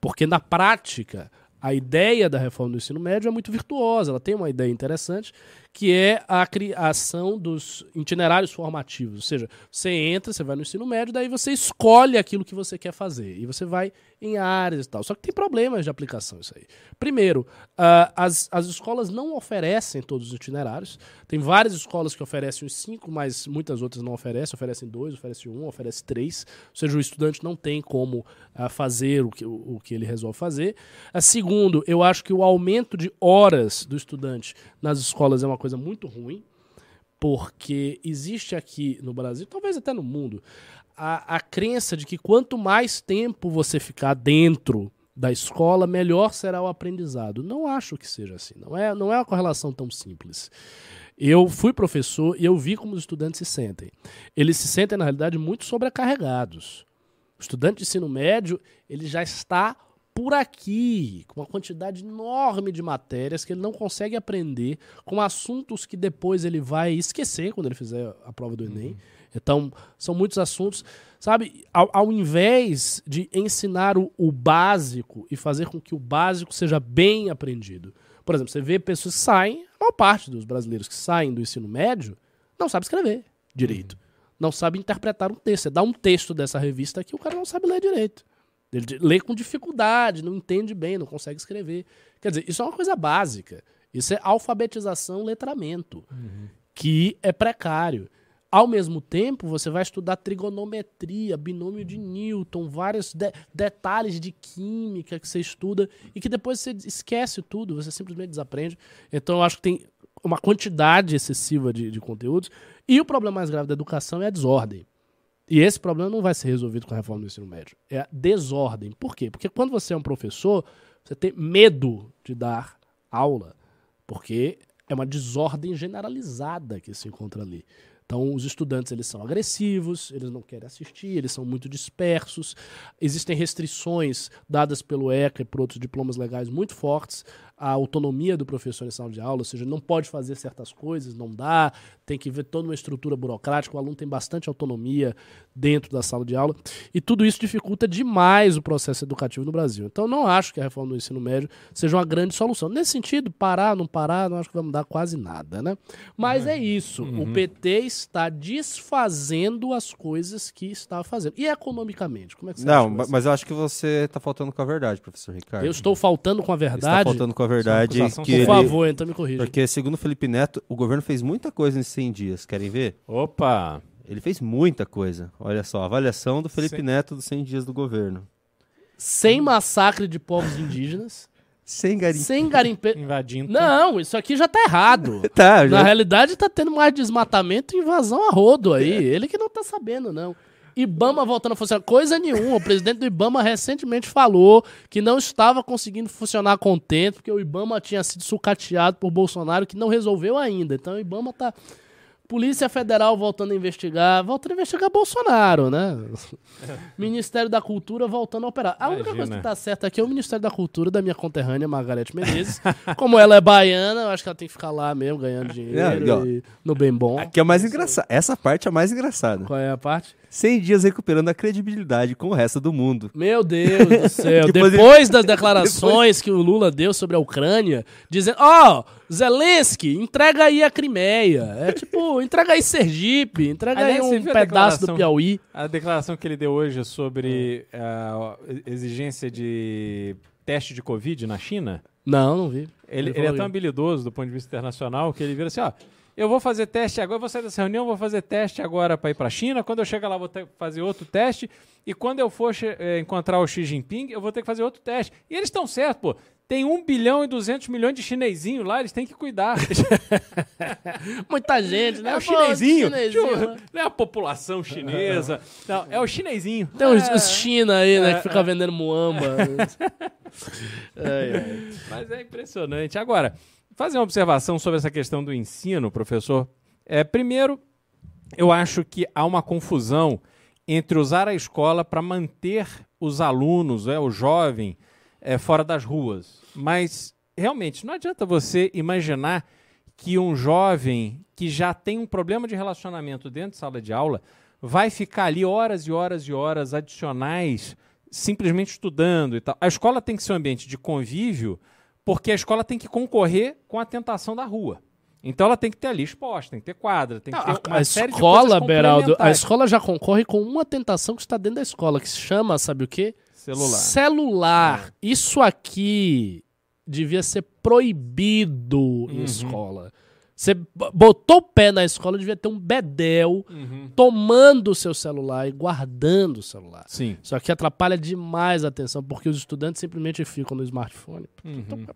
Porque na prática, a ideia da reforma do ensino médio é muito virtuosa, ela tem uma ideia interessante, que é a criação dos itinerários formativos. Ou seja, você entra, você vai no ensino médio, daí você escolhe aquilo que você quer fazer. E você vai em áreas e tal. Só que tem problemas de aplicação isso aí. Primeiro, uh, as, as escolas não oferecem todos os itinerários. Tem várias escolas que oferecem os cinco, mas muitas outras não oferecem. Oferecem dois, oferecem um, oferecem três. Ou seja, o estudante não tem como uh, fazer o que, o, o, que ele resolve fazer. Uh, segundo, eu acho que o aumento de horas do estudante nas escolas é uma coisa muito ruim, porque existe aqui no Brasil, talvez até no mundo, a, a crença de que quanto mais tempo você ficar dentro da escola, melhor será o aprendizado. Não acho que seja assim. Não é, não é uma correlação tão simples. Eu fui professor e eu vi como os estudantes se sentem. Eles se sentem, na realidade, muito sobrecarregados. O estudante de ensino médio, ele já está por aqui, com uma quantidade enorme de matérias que ele não consegue aprender, com assuntos que depois ele vai esquecer quando ele fizer a prova do Enem. Uhum. Então, são muitos assuntos. Sabe, ao, ao invés de ensinar o, o, básico e fazer com que o básico seja bem aprendido. Por exemplo, você vê pessoas que saem, a maior parte dos brasileiros que saem do ensino médio não sabe escrever direito. Uhum. Não sabe interpretar um texto. Você dá um texto dessa revista aqui, o cara não sabe ler direito. Ele lê com dificuldade, não entende bem, não consegue escrever. Quer dizer, isso é uma coisa básica. Isso é alfabetização, letramento, uhum. que é precário. Ao mesmo tempo, você vai estudar trigonometria, binômio de Newton, vários de detalhes de química que você estuda e que depois você esquece tudo, você simplesmente desaprende. Então, eu acho que tem uma quantidade excessiva de, de conteúdos. E o problema mais grave da educação é a desordem. E esse problema não vai ser resolvido com a reforma do ensino médio. É a desordem. Por quê? Porque quando você é um professor, você tem medo de dar aula, porque é uma desordem generalizada que se encontra ali. Então, os estudantes eles são agressivos, eles não querem assistir, eles são muito dispersos. Existem restrições dadas pelo ECA e por outros diplomas legais muito fortes a autonomia do professor em sala de aula, ou seja, não pode fazer certas coisas, não dá, tem que ver toda uma estrutura burocrática, o aluno tem bastante autonomia dentro da sala de aula, e tudo isso dificulta demais o processo educativo no Brasil. Então, não acho que a reforma do ensino médio seja uma grande solução. Nesse sentido, parar, não parar, não acho que vai mudar quase nada, né? Mas é isso, uhum. o PT está desfazendo as coisas que estava fazendo. E economicamente, como é que você Não, mas eu acho que você está faltando com a verdade, professor Ricardo. Eu estou faltando com a verdade. Está faltando com a verdade. Que Por favor, então me corrija. Porque, segundo o Felipe Neto, o governo fez muita coisa nesses 100 dias. Querem ver? Opa! Ele fez muita coisa. Olha só, avaliação do Felipe. Neto dos 100 dias do governo. sem massacre de povos indígenas, Sem garimpo. sem garimpe... Invadindo. Não, isso aqui já tá errado. Tá, Na já. realidade, tá tendo mais desmatamento e invasão a rodo aí. Ele que não tá sabendo, não. Ibama voltando a funcionar. Coisa nenhuma. O presidente do Ibama recentemente falou que não estava conseguindo funcionar contente, porque o Ibama tinha sido sucateado por Bolsonaro, que não resolveu ainda. Então o Ibama tá. Polícia Federal voltando a investigar, voltando a investigar Bolsonaro, né? Ministério da Cultura voltando a operar. A única Imagina. coisa que tá certa aqui é o Ministério da Cultura da minha conterrânea, Margarete Menezes. Como ela é baiana, eu acho que ela tem que ficar lá mesmo, ganhando dinheiro e e no bem bom. Aqui é o mais engraçado. Essa parte é a mais engraçada. Qual é a parte? 100 dias recuperando a credibilidade com o resto do mundo. Meu Deus do céu. Depois Depois, ele- das declarações que o Lula deu sobre a Ucrânia, dizendo: Ó, Zelensky, entrega aí a Crimeia. É tipo, entrega aí Sergipe, entrega Aliás, aí um pedaço do declaração? Piauí. A declaração que ele deu hoje sobre a exigência de teste de Covid na China, Não, não vi. ele, ele é tão habilidoso do ponto de vista internacional que ele vira assim, ó, eu vou fazer teste agora, eu vou sair dessa reunião, vou fazer teste agora para ir para a China, quando eu chegar lá vou ter que fazer outro teste, e quando eu for eh, encontrar o Xi Jinping, eu vou ter que fazer outro teste. E eles estão certos, pô. Tem 1 bilhão e 200 milhões de chinesinhos lá, eles têm que cuidar. Muita gente, né? É o chinesinho. chinesinho, Tipo, não é a população chinesa. Não, é o chinesinho. Tem os, É, os China aí, né, que fica vendendo muamba. Ai, ai. Mas é impressionante. Agora, fazer uma observação sobre essa questão do ensino, professor. É, primeiro, eu acho que há uma confusão entre usar a escola para manter os alunos, é, o jovem, é, fora das ruas. Mas, realmente, não adianta você imaginar que um jovem que já tem um problema de relacionamento dentro de sala de aula vai ficar ali horas e horas e horas adicionais simplesmente estudando e tal. A escola tem que ser um ambiente de convívio porque a escola tem que concorrer com a tentação da rua. Então ela tem que ter ali exposta, tem que ter quadra, tem que ter uma A série de escola, coisas Beraldo, a escola já concorre com uma tentação que está dentro da escola, que se chama, sabe o quê? Celular. É. Celular. Isso aqui devia ser proibido Uhum. em escola. Você botou o pé na escola, devia ter um bedel Uhum. tomando o seu celular e guardando o celular. Sim. Isso aqui atrapalha demais a atenção, porque os estudantes simplesmente ficam no smartphone. Uhum.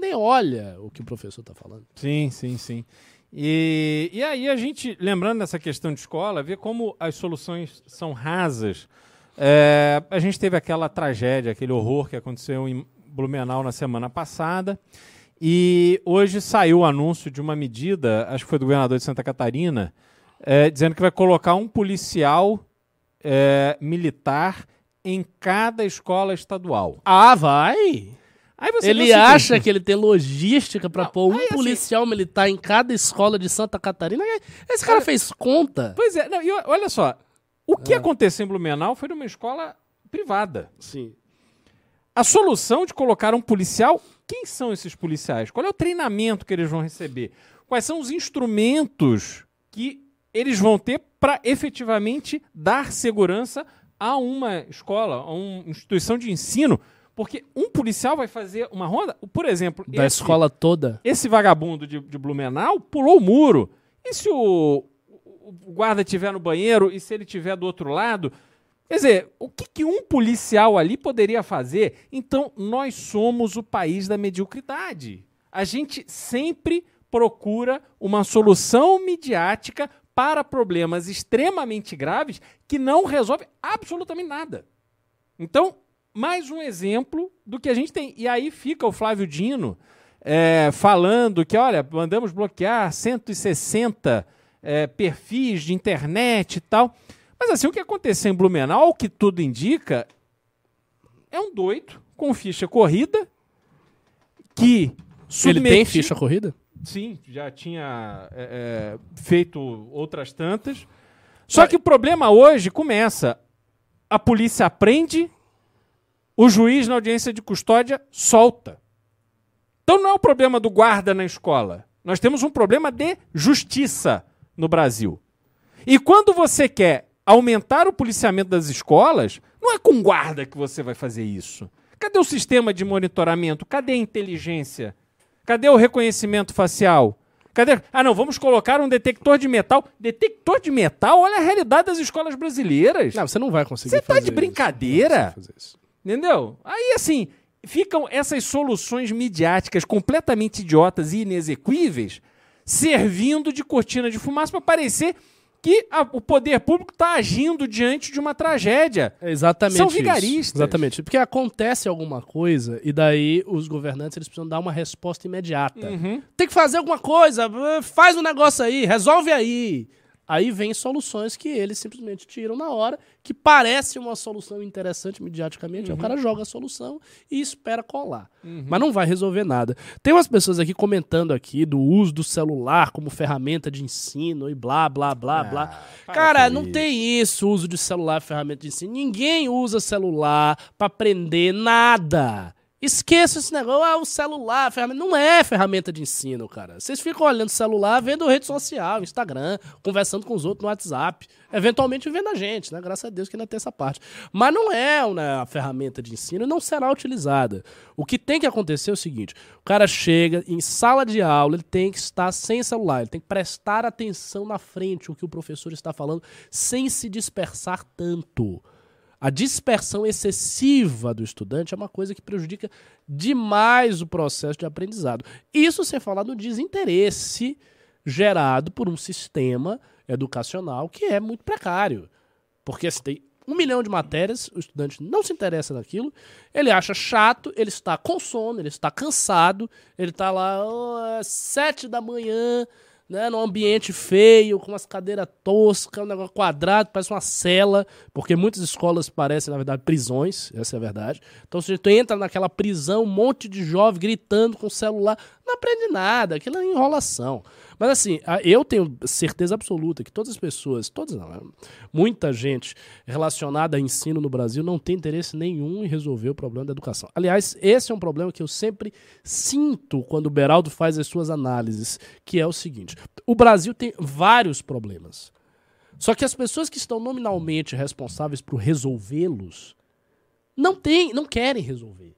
Nem olha o que o professor está falando. Sim, sim, sim. E, e aí a gente, lembrando dessa questão de escola, vê como as soluções são rasas. É, a gente teve aquela tragédia, aquele horror que aconteceu em Blumenau na semana passada. E hoje saiu o anúncio de uma medida, acho que foi do governador de Santa Catarina, é, dizendo que vai colocar um policial é, militar em cada escola estadual. Ah, vai! Ele acha que ele tem logística Não, pôr um aí, assim- policial militar em cada escola de Santa Catarina. Esse cara fez conta. Pois é, não, e olha só. O que aconteceu em Blumenau foi numa escola privada. Sim. A solução de colocar um policial, quem são esses policiais? Qual é o treinamento que eles vão receber? Quais são os instrumentos que eles vão ter para efetivamente dar segurança a uma escola, a uma instituição de ensino? Porque um policial vai fazer uma ronda, por exemplo, Da esse- escola toda. esse vagabundo de, de Blumenau pulou o muro. E se o, o guarda estiver no banheiro e se ele estiver do outro lado? Quer dizer, o que, que um policial ali poderia fazer? Então, nós somos o país da mediocridade. A gente sempre procura uma solução midiática para problemas extremamente graves que não resolve absolutamente nada. Então, mais um exemplo do que a gente tem. E aí fica o Flávio Dino é, falando que, olha, mandamos bloquear 160 é, perfis de internet e tal. Mas assim, o que aconteceu em Blumenau, o que tudo indica, é um doido com ficha corrida que Ele submeti- tem ficha corrida? Sim, já tinha é, é, feito outras tantas. Só que o problema hoje começa. A polícia aprende, o juiz na audiência de custódia solta. Então não é o problema do guarda na escola. Nós temos um problema de justiça no Brasil. E quando você quer aumentar o policiamento das escolas, não é com guarda que você vai fazer isso. Cadê o sistema de monitoramento? Cadê a inteligência? Cadê o reconhecimento facial? Cadê? Ah, não, vamos colocar um detector de metal. Detector de metal? Olha a realidade das escolas brasileiras. Não, você não vai conseguir Você tá fazer de isso. brincadeira? Entendeu? Aí, assim, ficam essas soluções midiáticas completamente idiotas e inexequíveis servindo de cortina de fumaça para parecer que a- o poder público está agindo diante de uma tragédia. É exatamente São isso. vigaristas. Exatamente. Porque acontece alguma coisa e daí os governantes eles precisam dar uma resposta imediata. Uhum. Tem que fazer alguma coisa, eh, faz um negócio aí, resolve aí. Aí vem soluções que eles simplesmente tiram na hora, que parece uma solução interessante mediaticamente, aí o cara joga a solução e espera colar. Mas não vai resolver nada. Tem umas pessoas aqui comentando aqui do uso do celular como ferramenta de ensino e blá, blá, blá, blá. Cara, não tem isso, uso de celular ferramenta de ensino. Ninguém usa celular pra aprender nada. Esqueça esse negócio, ah, o celular, ferramenta. Não é ferramenta de ensino, cara. Vocês ficam olhando o celular, vendo rede social, Instagram, conversando com os outros no WhatsApp. Eventualmente vendo a gente, né? Graças a Deus que ainda tem essa parte. Mas não é uma ferramenta de ensino não será utilizada. O que tem que acontecer é o seguinte: o cara chega em sala de aula, ele tem que estar sem celular, ele tem que prestar atenção na frente, o que o professor está falando, sem se dispersar tanto. A dispersão excessiva do estudante é uma coisa que prejudica demais o processo de aprendizado. Isso sem falar no desinteresse gerado por um sistema educacional que é muito precário. Porque se tem um milhão de matérias, o estudante não se interessa naquilo, ele acha chato, ele está com sono, ele está cansado, ele está lá ó, às sete da manhã, né, num ambiente feio, com umas cadeiras toscas, um negócio quadrado, parece uma cela, porque muitas escolas parecem, na verdade, prisões, essa é a verdade. Então, se tu entra naquela prisão, um monte de jovem gritando com o celular, não aprende nada, aquilo é enrolação. Mas assim, eu tenho certeza absoluta que todas as pessoas, todas não, né, muita gente relacionada a ensino no Brasil não tem interesse nenhum em resolver o problema da educação. Aliás, esse é um problema que eu sempre sinto quando o Beraldo faz as suas análises, que é o seguinte: o Brasil tem vários problemas. Só que as pessoas que estão nominalmente responsáveis por resolvê-los não tem, não querem resolver.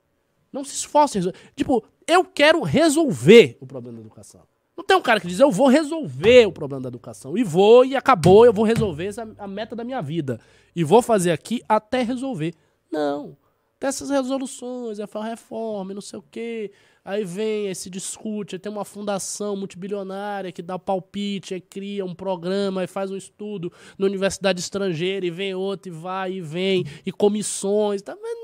Não se esforcem. Tipo, eu quero resolver o problema da educação. Não tem um cara que diz, eu vou resolver o problema da educação. E vou, e acabou, eu vou resolver essa a meta da minha vida. E vou fazer aqui até resolver. Não. Tem essas resoluções, é reforma, não sei o quê. Aí vem, aí se discute, aí tem uma fundação multibilionária que dá palpite, aí cria um programa, aí faz um estudo na universidade estrangeira, e vem outro, e vai, e vem, e comissões, tá? Mas,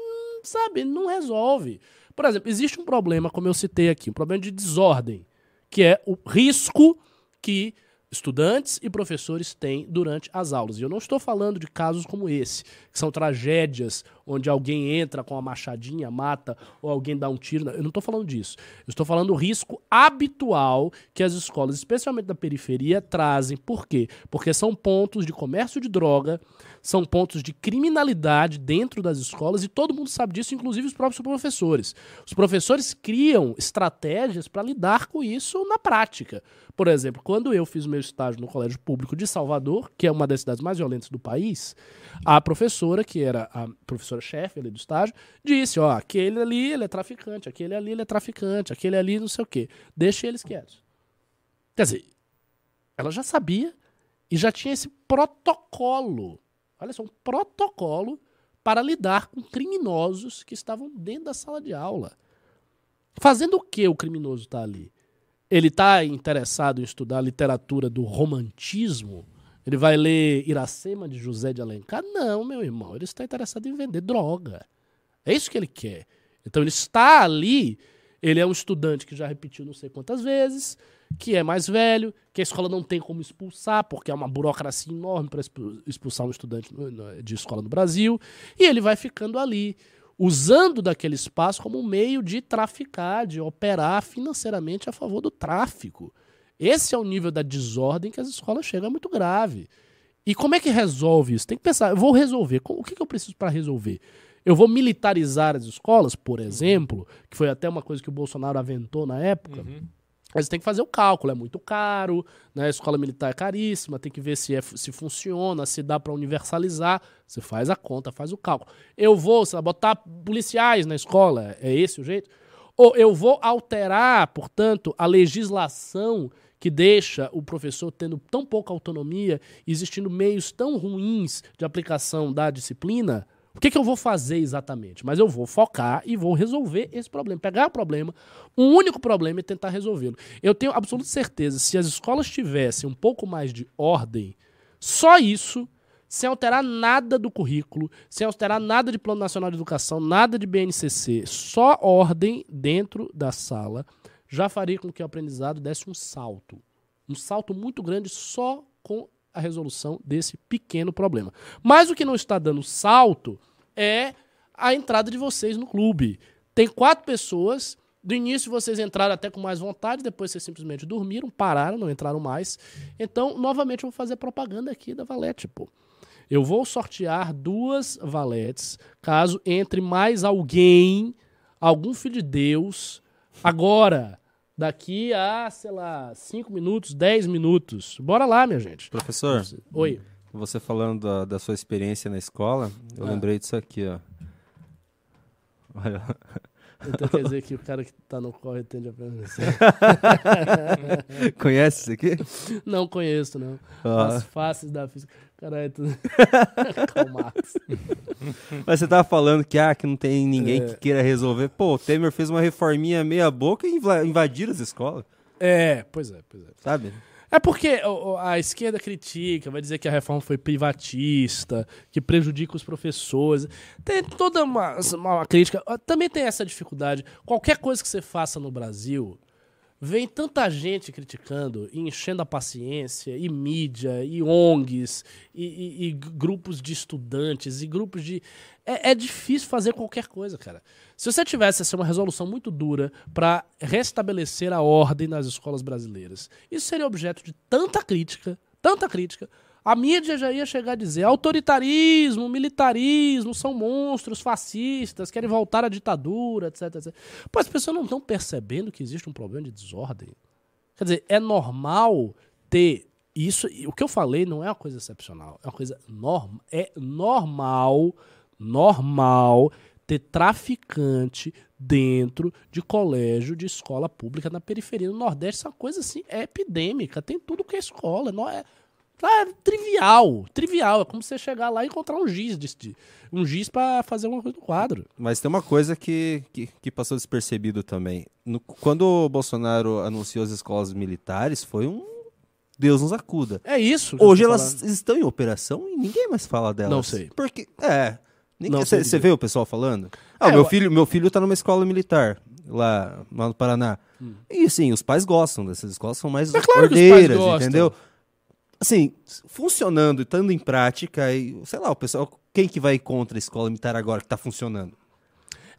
sabe, não resolve. Por exemplo, existe um problema, como eu citei aqui, um problema de desordem, que é o risco que estudantes e professores têm durante as aulas. E eu não estou falando de casos como esse, que são tragédias onde alguém entra com uma machadinha, mata, ou alguém dá um tiro. Eu não estou falando disso. Eu estou falando do risco habitual que as escolas, especialmente da periferia, trazem. Por quê? Porque são pontos de comércio de droga, são pontos de criminalidade dentro das escolas e todo mundo sabe disso, inclusive os próprios professores. Os professores criam estratégias para lidar com isso na prática. Por exemplo, quando eu fiz meu estágio no Colégio Público de Salvador, que é uma das cidades mais violentas do país, a professora, que era a professora-chefe ali do estágio, disse: Ó, aquele ali ele é traficante, aquele ali ele é traficante, aquele ali não sei o quê. Deixe eles quietos. Quer dizer, ela já sabia e já tinha esse protocolo. Olha só, um protocolo para lidar com criminosos que estavam dentro da sala de aula. Fazendo o que o criminoso está ali? Ele está interessado em estudar a literatura do romantismo? Ele vai ler Iracema de José de Alencar? Não, meu irmão. Ele está interessado em vender droga. É isso que ele quer. Então ele está ali. Ele é um estudante que já repetiu não sei quantas vezes, que é mais velho, que a escola não tem como expulsar, porque é uma burocracia enorme para expulsar um estudante de escola no Brasil. E ele vai ficando ali, usando daquele espaço como um meio de traficar, de operar financeiramente a favor do tráfico. Esse é o nível da desordem que as escolas chegam, é muito grave. E como é que resolve isso? Tem que pensar, eu vou resolver. O que, que eu preciso para resolver? Eu vou militarizar as escolas, por exemplo, que foi até uma coisa que o Bolsonaro aventou na época. Mas tem que fazer o cálculo, é muito caro, né? A escola militar é caríssima, tem que ver se, é, se funciona, se dá para universalizar. Você faz a conta, faz o cálculo. Eu vou, sei lá, botar policiais na escola, é esse o jeito? Ou eu vou alterar, portanto, a legislação que deixa o professor tendo tão pouca autonomia, existindo meios tão ruins de aplicação da disciplina, o que, que eu vou fazer exatamente? Mas eu vou focar e vou resolver esse problema. Pegar o problema, um único problema e tentar resolvê-lo. Eu tenho absoluta certeza, se as escolas tivessem um pouco mais de ordem, só isso, sem alterar nada do currículo, sem alterar nada de Plano Nacional de Educação, nada de BNCC, só ordem dentro da sala, já faria com que o aprendizado desse um salto. Um salto muito grande só com a resolução desse pequeno problema. Mas o que não está dando salto é a entrada de vocês no clube. Tem quatro pessoas. Do início vocês entraram até com mais vontade, depois vocês simplesmente dormiram, pararam, não entraram mais. Então, novamente, eu vou fazer propaganda aqui da Valete, pô. Eu vou sortear duas valetes, caso entre mais alguém, algum filho de Deus, agora, daqui a, sei lá, 5 minutos, 10 minutos. Bora lá, minha gente. Professor, Oi. você falando da, da sua experiência na escola, eu Ah. lembrei disso aqui, ó. Olha, Então quer dizer que o cara que tá no corre tende a permanecer. conhece isso aqui? Não conheço, não. Ah. As faces da física. Caralho, tudo. Karl Marx. Mas você tava falando que, ah, que não tem ninguém É. que queira resolver. Pô, o Temer fez uma reforminha meia boca e inva- invadiram as escolas, É, pois é, pois é. sabe? É porque a esquerda critica, vai dizer que a reforma foi privatista, que prejudica os professores. Tem toda uma, uma crítica. Ah, Também tem essa dificuldade. Qualquer coisa que você faça no Brasil, vem tanta gente criticando e enchendo a paciência, e mídia, e ONGs, e, e- e grupos de estudantes, e grupos de. É, é difícil fazer qualquer coisa, cara. Se você tivesse assim, uma resolução muito dura para restabelecer a ordem nas escolas brasileiras, isso seria objeto de tanta crítica, tanta crítica. A mídia já ia chegar a dizer autoritarismo, militarismo, são monstros fascistas, querem voltar à ditadura, etc, etc. Pô, as pessoas não estão percebendo que existe um problema de desordem. Quer dizer, é normal ter isso. O que eu falei não é uma coisa excepcional, é uma coisa normal. É normal, normal ter traficante dentro de colégio, de escola pública na periferia do Nordeste. Isso é coisa assim, é epidêmica. Tem tudo que é escola. Não é, é trivial. Trivial. É como você chegar lá e encontrar um giz, de, um giz para fazer alguma coisa no quadro. Mas tem uma coisa que, que, que passou despercebido também. No- quando o Bolsonaro anunciou as escolas militares, foi um Deus nos acuda. É isso. Hoje elas estão em operação e ninguém mais fala delas. Não sei. Porque, é. Você vê o pessoal falando? Ah, É, meu, eu- filho, meu filho tá numa escola militar, lá, lá no Paraná. E sim, os pais gostam dessas escolas, são mais Hum. É claro ordeiras, entendeu? Assim, funcionando e estando em prática, e, sei lá, o pessoal. Quem que vai contra a escola militar agora que tá funcionando?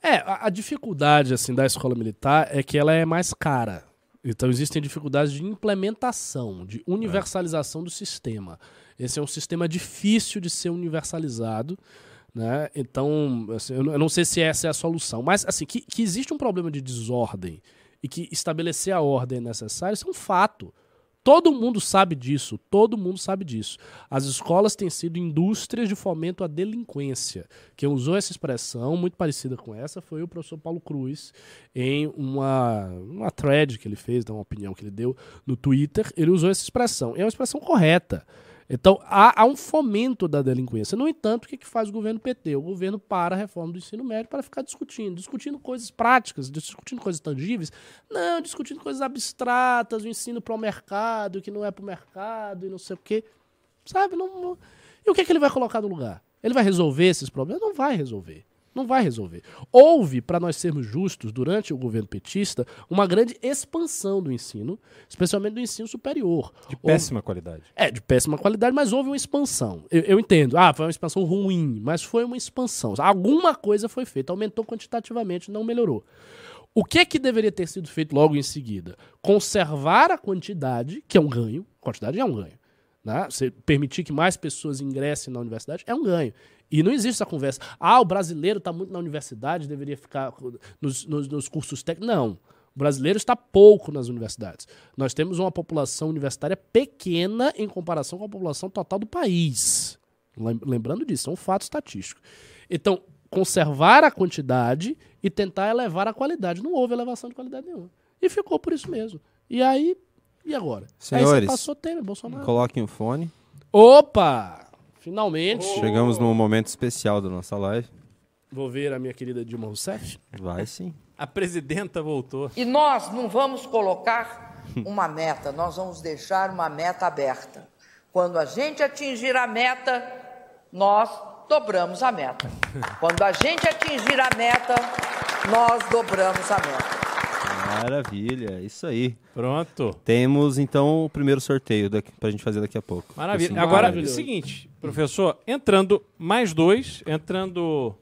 É, a, a dificuldade assim da escola militar é que ela é mais cara. Então existem dificuldades de implementação, de universalização do sistema. Esse é um sistema difícil de ser universalizado, né? Então, assim, eu não sei se essa é a solução, mas assim que, que existe um problema de desordem e que estabelecer a ordem é necessário, isso é um fato. Todo mundo sabe disso, todo mundo sabe disso. As escolas têm sido indústrias de fomento à delinquência. Quem usou essa expressão, muito parecida com essa, foi o professor Paulo Cruz, em uma, uma thread que ele fez, uma opinião que ele deu no Twitter. Ele usou essa expressão. E é uma expressão correta. Então, há, há um fomento da delinquência. No entanto, o que, que faz o governo PT? O governo para a reforma do ensino médio para ficar discutindo. Discutindo coisas práticas, discutindo coisas tangíveis. Não, discutindo coisas abstratas, o ensino para o mercado, que não é para o mercado e não sei o quê. Sabe? Não, não- E o que, que ele vai colocar no lugar? Ele vai resolver esses problemas? Não vai resolver. Não vai resolver. Houve, para nós sermos justos, durante o governo petista, uma grande expansão do ensino, especialmente do ensino superior. De Houve- péssima qualidade. é, de péssima qualidade, mas houve uma expansão. Eu, eu entendo. Ah, foi uma expansão ruim, mas foi uma expansão. Alguma coisa foi feita, aumentou quantitativamente, não melhorou. O que que deveria ter sido feito logo em seguida? Conservar a quantidade, que é um ganho. Quantidade é um ganho. Né? Você permitir que mais pessoas ingressem na universidade é um ganho. E não existe essa conversa. Ah, o brasileiro está muito na universidade, deveria ficar nos, nos- nos cursos técnicos. Não. O brasileiro está pouco nas universidades. Nós temos uma população universitária pequena em comparação com a população total do país. Lem- Lembrando disso, é um fato estatístico. Então, conservar a quantidade e tentar elevar a qualidade. Não houve elevação de qualidade nenhuma. E ficou por isso mesmo. E aí, e agora? aí você Senhores, passou Temer, Bolsonaro. Coloquem o fone. Opa! Finalmente. Chegamos num momento especial da nossa live. Vou ver a minha querida Dilma Rousseff. Vai sim. A presidenta voltou. E nós não vamos colocar uma meta, nós vamos deixar uma meta aberta. Quando a gente atingir a meta, nós dobramos a meta. Quando a gente atingir a meta, nós dobramos a meta. Maravilha, isso aí. Pronto. Temos então o primeiro sorteio daqui, pra gente fazer daqui a pouco. Maravilha. Assim, Agora, é o seguinte, professor, entrando mais dois, entrando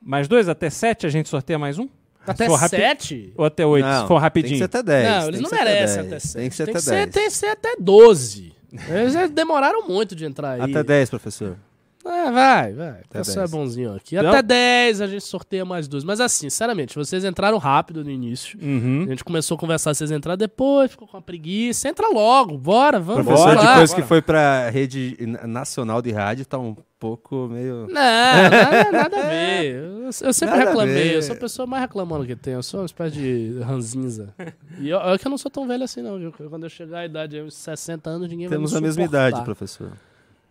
mais dois, até sete, a gente sorteia mais um? Até rapi- sete? Ou até oito, Não, se for rapidinho. Tem que ser até 10. Não, eles não merecem 10, até sete. Tem que ser tem até que ser, 10. tem que ser até 12. Eles já demoraram muito de entrar aí. Até 10, professor. É, vai, vai. Até pessoal é 10. bonzinho aqui. Não. Até 10 a gente sorteia mais dois. Mas assim, sinceramente, vocês entraram rápido no início. Uhum. A gente começou a conversar, vocês entraram depois, ficou com a preguiça. Entra logo, bora, vamos. Professor, depois que bora. foi pra rede na- nacional de rádio, tá um pouco meio. Não, nada, nada a ver. Eu, eu sempre Nada a reclamei, eu sou a pessoa mais reclamando que tem. Eu sou uma espécie de ranzinza. E eu, é que eu não sou tão velho assim, não, viu? Quando eu chegar à idade de uns 60 anos, ninguém Temos vai a me mesma suportar. idade, professor.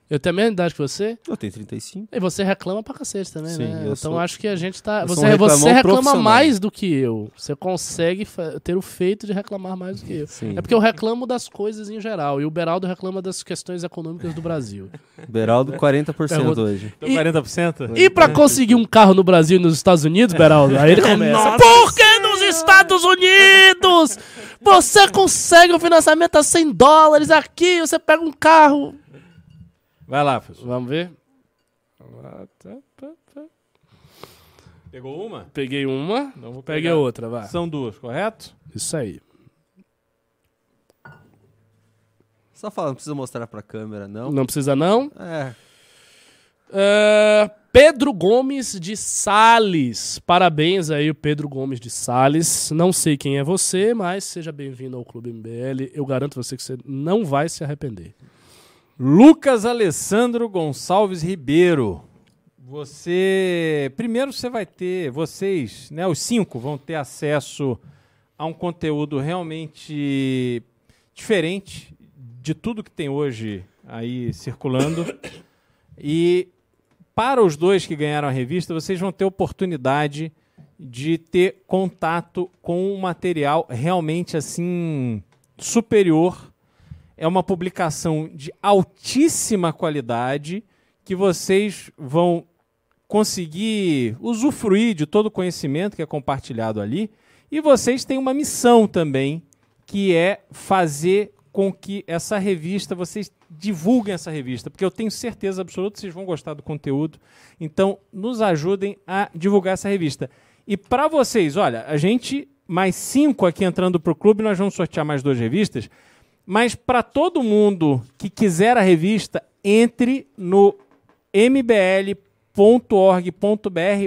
Eu tenho a mesma idade que você? Eu tenho 35. E você reclama pra cacete também, Sim, né? eu Então sou- acho que a gente tá. eu Você, um você reclama mais do que eu. Você consegue ter o feito de reclamar mais do que eu. Sim. É porque eu reclamo das coisas em geral. E o Beraldo reclama das questões econômicas do Brasil. Beraldo, 40% Pergunta- hoje. E- 40%? E pra conseguir um carro no Brasil e nos Estados Unidos, Beraldo, aí ele começa. Por que nos Estados Unidos? Você consegue um financiamento a 100 dólares aqui, você pega um carro. Vai lá, professor. Vamos ver? Pegou uma? Peguei uma, Não vou peguei pegar. outra, vai. São duas, correto? Isso aí. Só fala, não precisa mostrar pra câmera, não. Não precisa não? É. É, Pedro Gomes de Sales. Parabéns aí, o Pedro Gomes de Sales. Não sei quem é você, mas seja bem-vindo ao Clube MBL. Eu garanto a você que você não vai se arrepender. Lucas Alessandro Gonçalves Ribeiro. Você. Primeiro você vai ter. Vocês, né? Os cinco vão ter acesso a um conteúdo realmente diferente de tudo que tem hoje aí circulando. E para os dois que ganharam a revista, vocês vão ter oportunidade de ter contato com um material realmente assim superior. É uma publicação de altíssima qualidade que vocês vão conseguir usufruir de todo o conhecimento que é compartilhado ali. E vocês têm uma missão também, que é fazer com que essa revista, vocês divulguem essa revista, porque eu tenho certeza absoluta que vocês vão gostar do conteúdo. Então, nos ajudem a divulgar essa revista. E para vocês, olha, a gente, mais cinco aqui entrando para o clube, nós vamos sortear mais duas revistas. Mas para todo mundo que quiser a revista, entre no mbl.org.br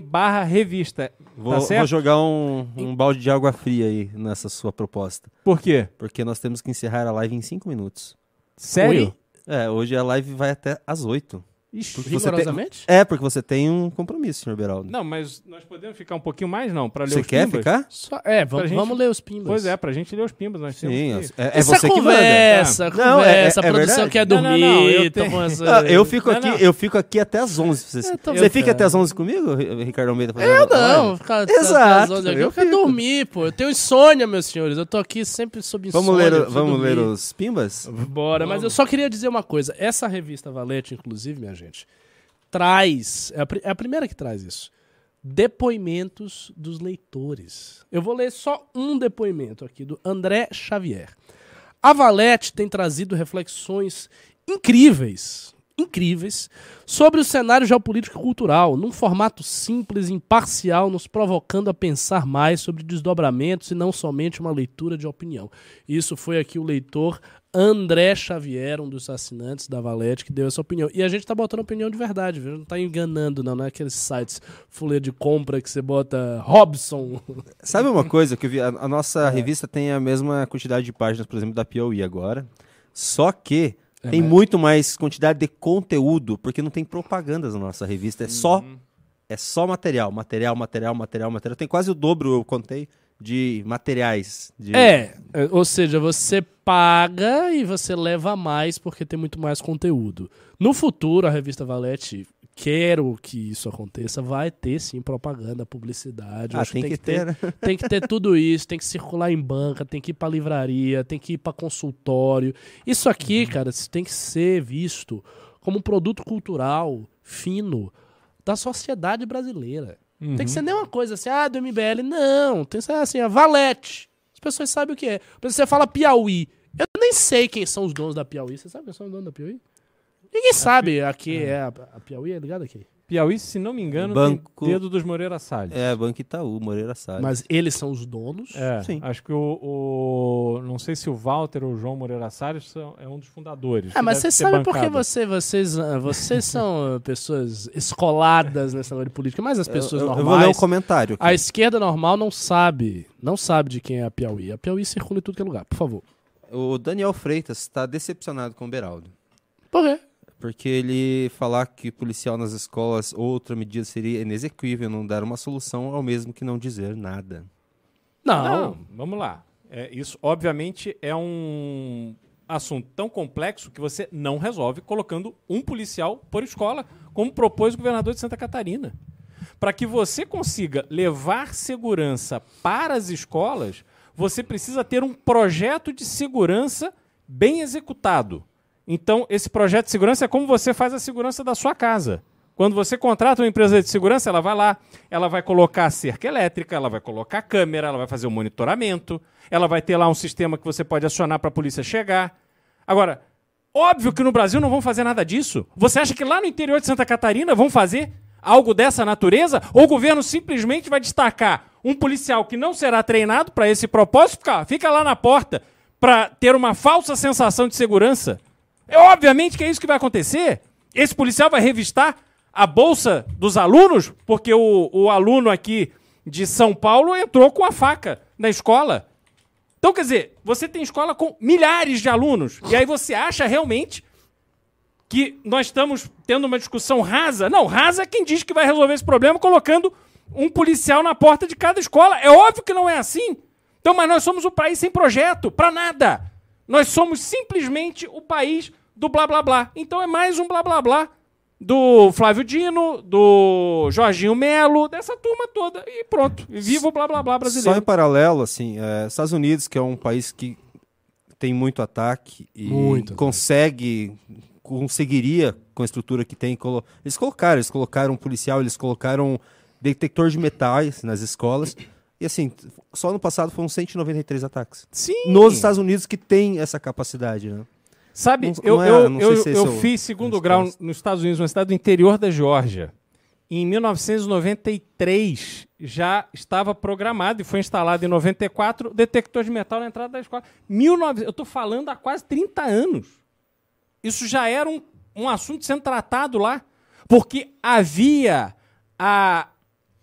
barra revista. Vou, tá vou jogar um, um balde de água fria aí nessa sua proposta. Por quê? Porque nós temos que encerrar a live em 5 minutos. Sério? É, hoje a live vai até às 8. Ixi. Porque você tem- Rigorosamente? É, porque você tem um compromisso, senhor Beraldo. Não, mas nós podemos ficar um pouquinho mais, não, para ler você os quer pimbas? ficar? Só- é, vamos, gente- vamos ler os pimbas. Pois é, pra gente ler os pimbas. Nós Sim, temos que... é, é Essa você que manda. conversa, Não, conversa, é- é a produção verdade. quer Não, não, dormir. não, eu tenho- essa- Ah, eu, fico Não, aqui, não. eu fico aqui até às 11. Você, tô você fica até às 11 comigo, Ri- Ricardo Almeida? fazendo Eu não, live? ficar Exato, aqui, eu eu quero dormir, pô. Eu tenho insônia, meus senhores. Eu tô aqui sempre sob insônia. Vamos ler, vamos ler dormir. os pimbas? Bora, mas eu só queria dizer uma coisa. Essa revista Valete, inclusive, minha gente, traz. É a, é a primeira que traz isso. Depoimentos dos leitores. Eu vou ler só um depoimento aqui, do André Xavier. A Valete tem trazido reflexões incríveis, incríveis, sobre o cenário geopolítico e cultural, num formato simples e imparcial, nos provocando a pensar mais sobre desdobramentos e não somente uma leitura de opinião. Isso foi aqui o leitor André Xavier, um dos assinantes da Valete, que deu essa opinião. E a gente tá botando opinião de verdade, viu? Não tá enganando, não. Não é aqueles sites fuleiro de compra que você bota Robson. Sabe uma coisa que eu vi? A, a nossa É. revista tem a mesma quantidade de páginas, por exemplo, da Piauí agora. Só que É, tem mas- muito mais quantidade de conteúdo, porque não tem propagandas na nossa revista. É só é só material, material, material, material, material. Tem quase o dobro, eu contei, de materiais. de- É, é, ou seja, você paga e você leva mais porque tem muito mais conteúdo. No futuro, a revista Valete, quero que isso aconteça, vai ter sim propaganda, publicidade. Ah, acho tem que ter, né? Tem que ter tudo isso, tem que circular em banca, tem que ir pra livraria, tem que ir pra consultório. Isso aqui, Uhum. cara, tem que ser visto como um produto cultural fino da sociedade brasileira. Tem que ser nem uma coisa assim, ah, do MBL. Não, tem que ser assim, a Valete. As pessoas sabem o que é. Exemplo, você fala Piauí. Eu nem sei quem são os donos da Piauí. Você sabe quem são os donos da Piauí? Ninguém sabe a que é a, a Piauí, é ligado aqui. Piauí, se não me engano, Banco- tem dedo dos Moreira Salles. É, Banco Itaú, Moreira Salles. Mas eles são os donos. É, Sim. acho que o, o- Não sei se o Walter ou o João Moreira Salles são, é um dos fundadores. Ah, mas você sabe por que bancado. você, vocês, ah, vocês são ah, pessoas escoladas negócio de política, mas as Eu- pessoas eu, eu normais. vou ler um comentário. aqui. A esquerda normal não sabe, não sabe de quem é a Piauí. A Piauí circula em tudo que é lugar, por favor. O Daniel Freitas está decepcionado com o Beraldo. Por quê? Porque ele falar que policial nas escolas, outra medida seria inexequível, não dar uma solução ao mesmo que não dizer nada. Não. Não, vamos lá. É, isso, obviamente, é um assunto tão complexo que você não resolve colocando um policial por escola, como propôs o governador de Santa Catarina. Para que você consiga levar segurança para as escolas, você precisa ter um projeto de segurança bem executado. Então, esse projeto de segurança é como você faz a segurança da sua casa. Quando você contrata uma empresa de segurança, ela vai lá, ela vai colocar cerca elétrica, ela vai colocar câmera, ela vai fazer o monitoramento, ela vai ter lá um sistema que você pode acionar para a polícia chegar. Agora, óbvio que no Brasil não vão fazer nada disso. Você acha que lá no interior de Santa Catarina vão fazer algo dessa natureza? Ou o governo simplesmente vai destacar um policial que não será treinado para esse propósito, fica, fica lá na porta para ter uma falsa sensação de segurança? É obviamente que é isso que vai acontecer. Esse policial vai revistar a bolsa dos alunos, porque o, o aluno aqui de São Paulo entrou com a faca na escola. Então, quer dizer, você tem escola com milhares de alunos, e aí você acha realmente que nós estamos tendo uma discussão rasa? Não, rasa é quem diz que vai resolver esse problema colocando um policial na porta de cada escola. É óbvio que não é assim. Então, mas nós somos o país sem projeto, para nada. Nós somos simplesmente o país do blá blá blá. Então é mais um blá blá blá do Flávio Dino, do Jorginho Melo, dessa turma toda. E pronto. E Viva o blá blá blá Só em brasileiro. paralelo, assim, é, Estados Unidos, que é um país que tem muito ataque e Muito consegue, conseguiria, com a estrutura que tem, colo- eles colocaram, eles colocaram um policial, eles colocaram detector de metais nas escolas. E assim, só no passado foram 193 ataques. Sim. Nos Estados Unidos que tem essa capacidade, né? Sabe, Não- eu, não é- eu, eu, se esse eu é fiz segundo a grau nos Estados Unidos, uma cidade do interior da Geórgia. Em 1993 já estava programado e foi instalado em 94 o detector de metal na entrada da escola. 19... Eu estou falando há quase 30 anos. Isso já era um, um assunto sendo tratado lá, porque havia a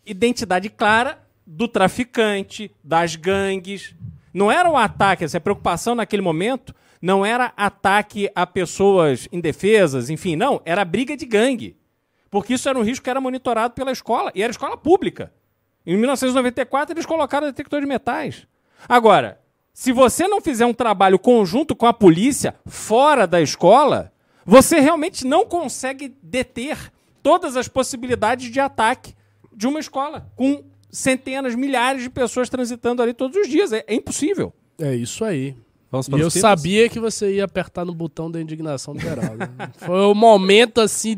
identidade clara do traficante, das gangues. Não era um ataque, essa preocupação naquele momento não era ataque a pessoas indefesas, enfim, não, era briga de gangue. Porque isso era um risco que era monitorado pela escola, e era escola pública. Em 1994, eles colocaram detector de metais. Agora, se você não fizer um trabalho conjunto com a polícia fora da escola, você realmente não consegue deter todas as possibilidades de ataque de uma escola, com centenas, milhares de pessoas transitando ali todos os dias. É, é impossível. É isso aí. Vamos E eu sabia que você ia apertar no botão da indignação do Beraldo. Foi o momento assim.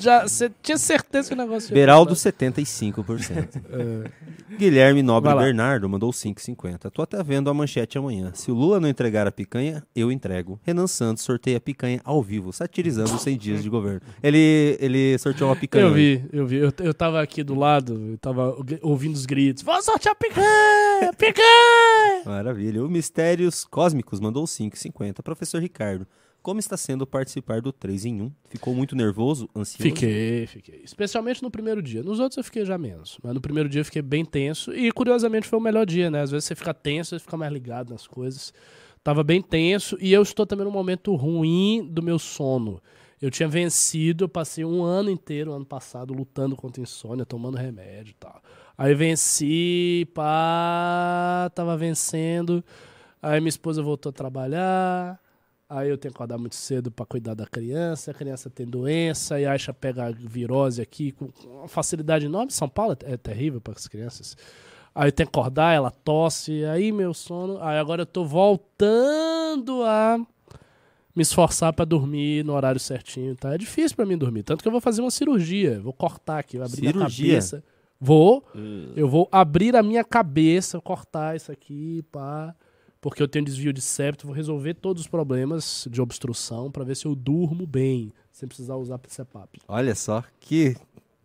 Já, você tinha certeza que o negócio ia Beraldo, apertar. 75%. Guilherme Nobre. Bernardo mandou 5,50. Tô até vendo a manchete amanhã. Se o Lula não entregar a picanha, eu entrego. Renan Santos sorteia a picanha ao vivo, satirizando os 100 dias de governo. Ele, ele sorteou uma picanha. Eu vi, eu vi. Eu, eu tava aqui do lado, eu tava ouvindo os gritos. Vou sortear picanha! Picanha! Maravilha. O Mistérios Cósmicos mandou 5,50. Professor Ricardo, como está sendo participar do 3 em 1? Ficou muito nervoso, ansioso? Fiquei, fiquei. Especialmente no primeiro dia. Nos outros eu fiquei já menos. Mas no primeiro dia eu fiquei bem tenso. E curiosamente foi o melhor dia, né? Às vezes você fica tenso, você fica mais ligado nas coisas. Tava bem tenso. E eu estou também num momento ruim do meu sono. Eu tinha vencido, eu passei um ano inteiro, ano passado, lutando contra insônia, tomando remédio e tal. Aí venci, pá, tava vencendo. Aí minha esposa voltou a trabalhar. Aí eu tenho que acordar muito cedo para cuidar da criança. A criança tem doença e acha pega virose aqui com uma facilidade enorme. São Paulo é, é terrível para as crianças. Aí tem que acordar, ela tosse. Aí meu sono. Aí agora eu tô voltando a me esforçar para dormir no horário certinho, tá? É difícil para mim dormir, tanto que eu vou fazer uma cirurgia, vou cortar aqui, vou abrir Cirurgia? a cabeça. Vou, eu vou abrir a minha cabeça, cortar isso aqui, pá, porque eu tenho desvio de septo, vou resolver todos os problemas de obstrução para ver se eu durmo bem, sem precisar usar CPAP. Olha só, que,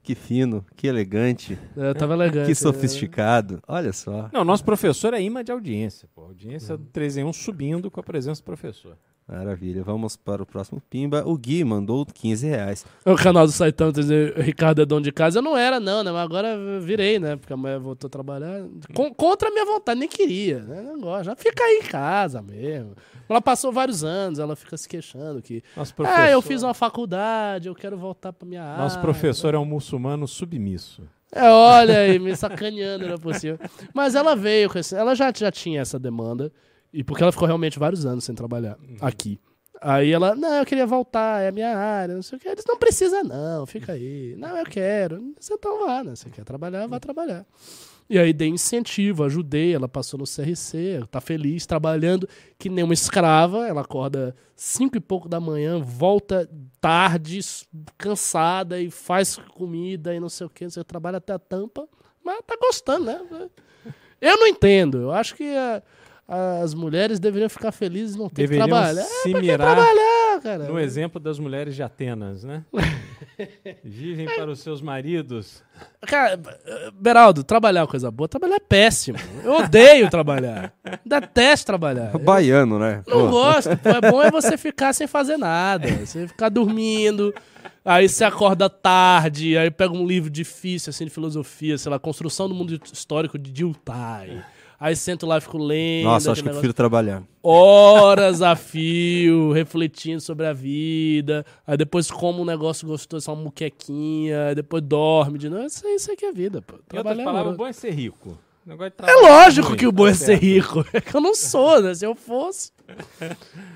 que fino, que elegante, Eu tava elegante. que né? sofisticado. Olha só. Não, nosso professor é imã de audiência. Pô. Audiência do 3 em 1 subindo com a presença do professor. Maravilha. Vamos para o próximo Pimba. O Gui mandou 15 reais. O canal do Saitão tá dizendo, Ricardo é dono de casa. Eu não era, não, né? Mas agora eu virei, né? Porque a mulher voltou a trabalhar. Com- contra a minha vontade, nem queria, né? Não gosto. Já fica aí em casa mesmo. Ela passou vários anos, ela fica se queixando que. Nosso professor, Ah, eu fiz uma faculdade, eu quero voltar pra minha área. Nosso professor é um muçulmano submisso. É, olha aí, me sacaneando, não é possível. Mas ela veio com esse, Ela já, já tinha essa demanda. E porque ela ficou realmente vários anos sem trabalhar aqui. Aí ela, não, eu queria voltar, é a minha área, não sei o que. Eles não precisa, não, fica aí. Não, eu quero. Você então vá, né? Você quer trabalhar, vá trabalhar. E aí dei incentivo, ajudei, ela passou no CRC, tá feliz, trabalhando que nem uma escrava. Ela acorda cinco e pouco da manhã, volta tarde, cansada e faz comida e não sei o que, você trabalha até a tampa, mas tá gostando, né? Eu não entendo, eu acho que a- as mulheres deveriam ficar felizes e não ter Deveriam que trabalhar. se É, mirar trabalhar, cara. no exemplo das mulheres de Atenas, né? Vivem para os seus maridos. Cara, Beraldo, trabalhar é uma coisa boa, trabalhar é péssimo. Eu odeio trabalhar. Detesto trabalhar. Baiano, né? Não Pô. gosto. Pô, é bom é você ficar sem fazer nada. Você ficar dormindo. Aí você acorda tarde, aí pega um livro difícil, assim, de filosofia, sei lá, Construção do Mundo Histórico de Diltai. Aí sento lá e fico lendo. Nossa, acho que eu negócio. prefiro trabalhar. Horas a fio, refletindo sobre a vida. Aí depois come um negócio gostoso, só uma muquequinha. Aí depois dorme de novo. Isso, aí- isso aqui é vida, pô. Trabalhar é palavras, o bom é ser rico. É lógico ruim, que o bom é tá ser rico. É que eu não sou, né? Se eu fosse.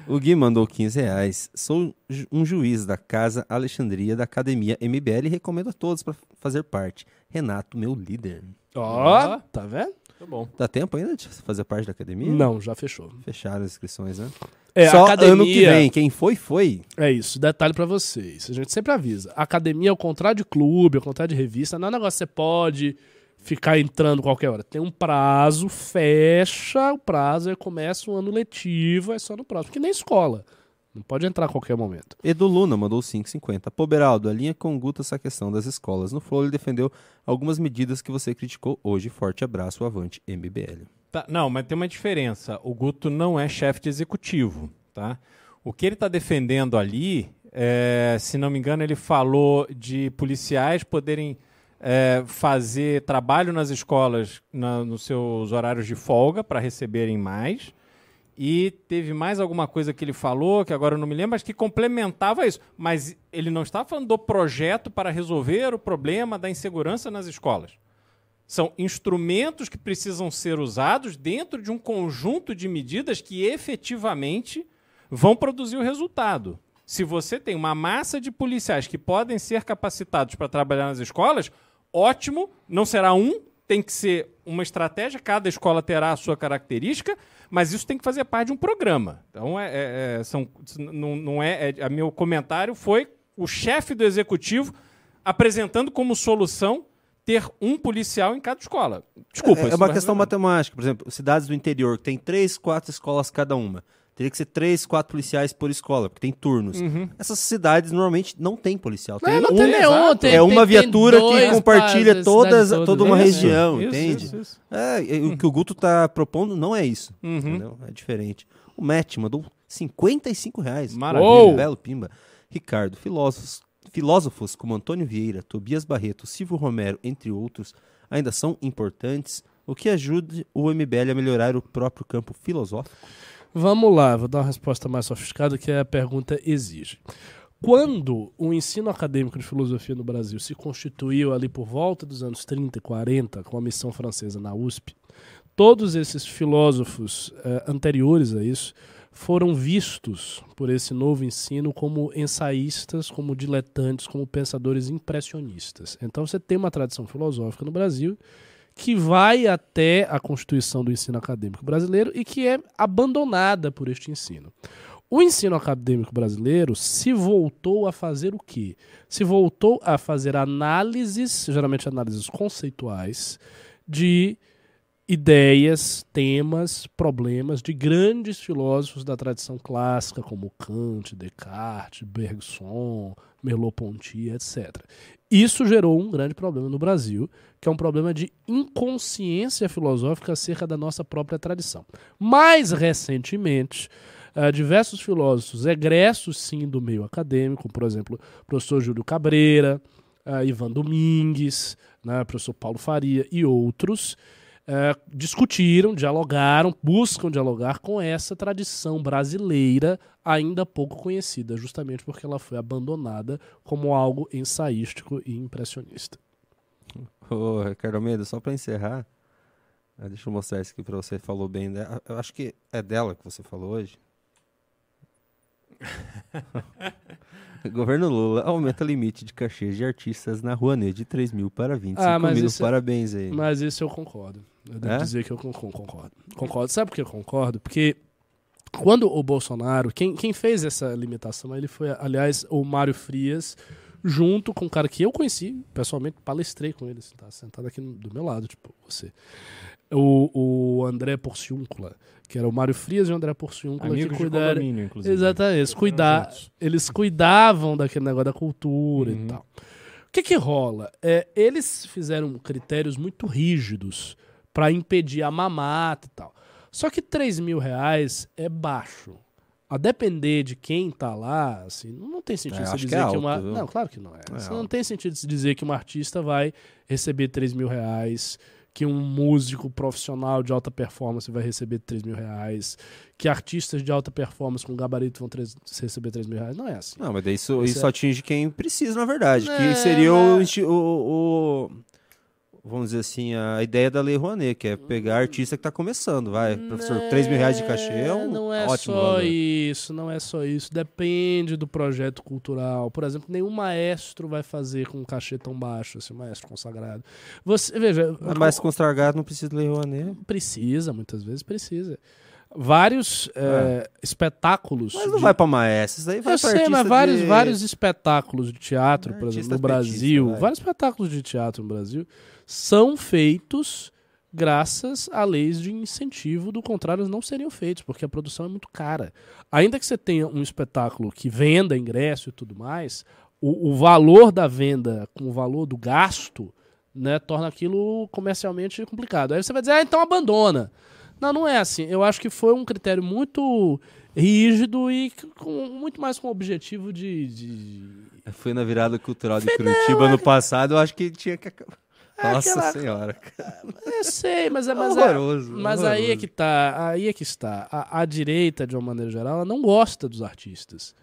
O Gui mandou 15 reais. Sou um juiz da Casa Alexandria da Academia MBL e recomendo a todos para fazer parte. Renato, meu líder. Ó, tá vendo? Tá bom. Dá tempo ainda de fazer parte da academia? Não, já fechou. Fecharam as inscrições, né? É, Só academia, ano que vem. Quem foi, foi. É isso, detalhe pra vocês. A gente sempre avisa. Academia, ao contrário de clube, ao contrário de revista, não é um negócio que você pode ficar entrando qualquer hora. Tem um prazo, fecha o prazo, aí começa o ano letivo, é só no próximo. Que nem escola. Não pode entrar a qualquer momento. Edu Luna mandou 5,50. Pô, Beraldo, alinha com o Guto essa questão das escolas. No Flow ele defendeu algumas medidas que você criticou hoje. Forte abraço, avante, MBL. Tá, não, mas tem uma diferença. O Guto não é chefe de executivo, tá? O que ele está defendendo ali, é, se não me engano, ele falou de policiais poderem é, fazer trabalho nas escolas na- nos seus horários de folga para receberem mais. E teve mais alguma coisa que ele falou, que agora eu não me lembro, mas que complementava isso. Mas ele não está falando do projeto para resolver o problema da insegurança nas escolas. São instrumentos que precisam ser usados dentro de um conjunto de medidas que efetivamente vão produzir o resultado. Se você tem uma massa de policiais que podem ser capacitados para trabalhar nas escolas, ótimo, não será um, tem que ser uma estratégia, cada escola terá a sua característica, mas isso tem que fazer parte de um programa. Então, é, é- é- são, não, não é, é. Meu comentário foi o chefe do executivo apresentando como solução ter um policial em cada escola. Desculpa. É, é uma não questão matemática. Por exemplo, cidades do interior que tem três, quatro escolas cada uma. Teria que ser três, quatro policiais por escola, porque tem turnos. Essas cidades normalmente não tem policial. Tem Não, não um- tem nenhum. Tem, é uma tem- tem viatura dois que compartilha todas, toda uma Isso. região, Isso, entende? isso, isso. É, o que o Guto tá propondo não é isso. Uhum. É diferente. O Matt mandou 55 reais. Maravilha. Uou! Belo Pimba. Ricardo, filósofos, filósofos como Antônio Vieira, Tobias Barreto, Silvio Romero, entre outros, ainda são importantes, o que ajude o MBL a melhorar o próprio campo filosófico? Vamos lá, vou dar uma resposta mais sofisticada que a pergunta exige. quando o ensino acadêmico de filosofia no Brasil se constituiu ali por volta dos anos 30 e 40, com a missão francesa na USP, todos esses filósofos eh, anteriores a isso foram vistos por esse novo ensino como ensaístas, como diletantes, como pensadores impressionistas. Então você tem uma tradição filosófica no Brasil que vai até a constituição do ensino acadêmico brasileiro e que é abandonada por este ensino. O ensino acadêmico brasileiro se voltou a fazer o quê? Se voltou a fazer análises, geralmente análises conceituais, de ideias, temas, problemas de grandes filósofos da tradição clássica, como Kant, Descartes, Bergson, Merleau-Ponty, etc. Isso gerou um grande problema no Brasil, que é um problema de inconsciência filosófica acerca da nossa própria tradição. Mais recentemente, uh, diversos filósofos egressos, sim, do meio acadêmico, por exemplo, o professor Júlio Cabreira, uh, Ivan Domingues, né, professor Paulo Faria e outros, é, discutiram, dialogaram, buscam dialogar com essa tradição brasileira ainda pouco conhecida, justamente porque ela foi abandonada como algo ensaístico e impressionista. Ô, Ricardo Almeida, só para encerrar, ah, deixa eu mostrar isso aqui para você. Falou bem dela. Eu acho que é dela que você falou hoje. Governo Lula aumenta limite de cachês de artistas na Rouanet de 3 mil para 25 Ah, mil. isso é- Parabéns aí. Mas isso eu concordo. Eu devo É? dizer que eu con- con- concordo. Concordo. Sabe por que eu concordo? Porque quando o Bolsonaro, quem, quem fez essa limitação, ele foi, aliás, o Mário Frias, junto com um cara que eu conheci, pessoalmente, palestrei com ele, assim, tá sentado aqui no- do meu lado, tipo, você. O, o André Porciúncula, que era o Mário Frias e o André Porciúncula, Amigos que cuidaram, inclusive. Exatamente. Eles, Foram cuida... juntos. eles cuidavam daquele negócio da cultura Uhum. e tal. O que que rola? É, eles fizeram critérios muito rígidos para impedir a mamata e tal. Só que 3 mil reais é baixo. A depender de quem tá lá, assim, não não tem sentido É, você acho que dizer é que, uma. viu? Não, claro que não é. É não tem sentido se dizer que uma artista vai receber 3 mil reais, que um músico profissional de alta performance vai receber 3 mil reais, que artistas de alta performance com gabarito vão receber 3 mil reais. Não é assim. Não, mas daí isso, Isso é- atinge quem precisa, na verdade. É, que seria o, insti- o, o- Vamos dizer assim, a ideia da Lei Rouanet, que é pegar artista que tá começando. Vai, professor, 3 mil reais de cachê é um não é ótimo só valor. isso, não é só isso. Depende do projeto cultural. Por exemplo, nenhum maestro vai fazer com um cachê tão baixo, assim, maestro consagrado. Você, veja, Mas mais consagrado não precisa de Lei Rouanet. precisa, muitas vezes precisa. Vários é, espetáculos. Mas não de- vai pra maestro, isso aí vai Eu sei, mas vários, de- vários espetáculos de teatro, por Artista exemplo, no Brasil, vai. vários espetáculos de teatro no Brasil são feitos graças a leis de incentivo, do contrário, eles não seriam feitos, porque a produção é muito cara. Ainda que você tenha um espetáculo que venda ingresso e tudo mais, o, o valor da venda com o valor do gasto né, torna aquilo comercialmente complicado. Aí você vai dizer, ah, então abandona. Não, não é assim. Eu acho que foi um critério muito rígido e com, muito mais com o objetivo de. de... Fui na virada cultural de Curitiba no passado, eu acho que tinha que acabar. Nossa aquela- senhora. cara. Eu sei, mas, é- mas, é- Horroroso, mas aí é horroroso. que tá. Aí é que está. A, a direita, de uma maneira geral, ela não gosta dos artistas.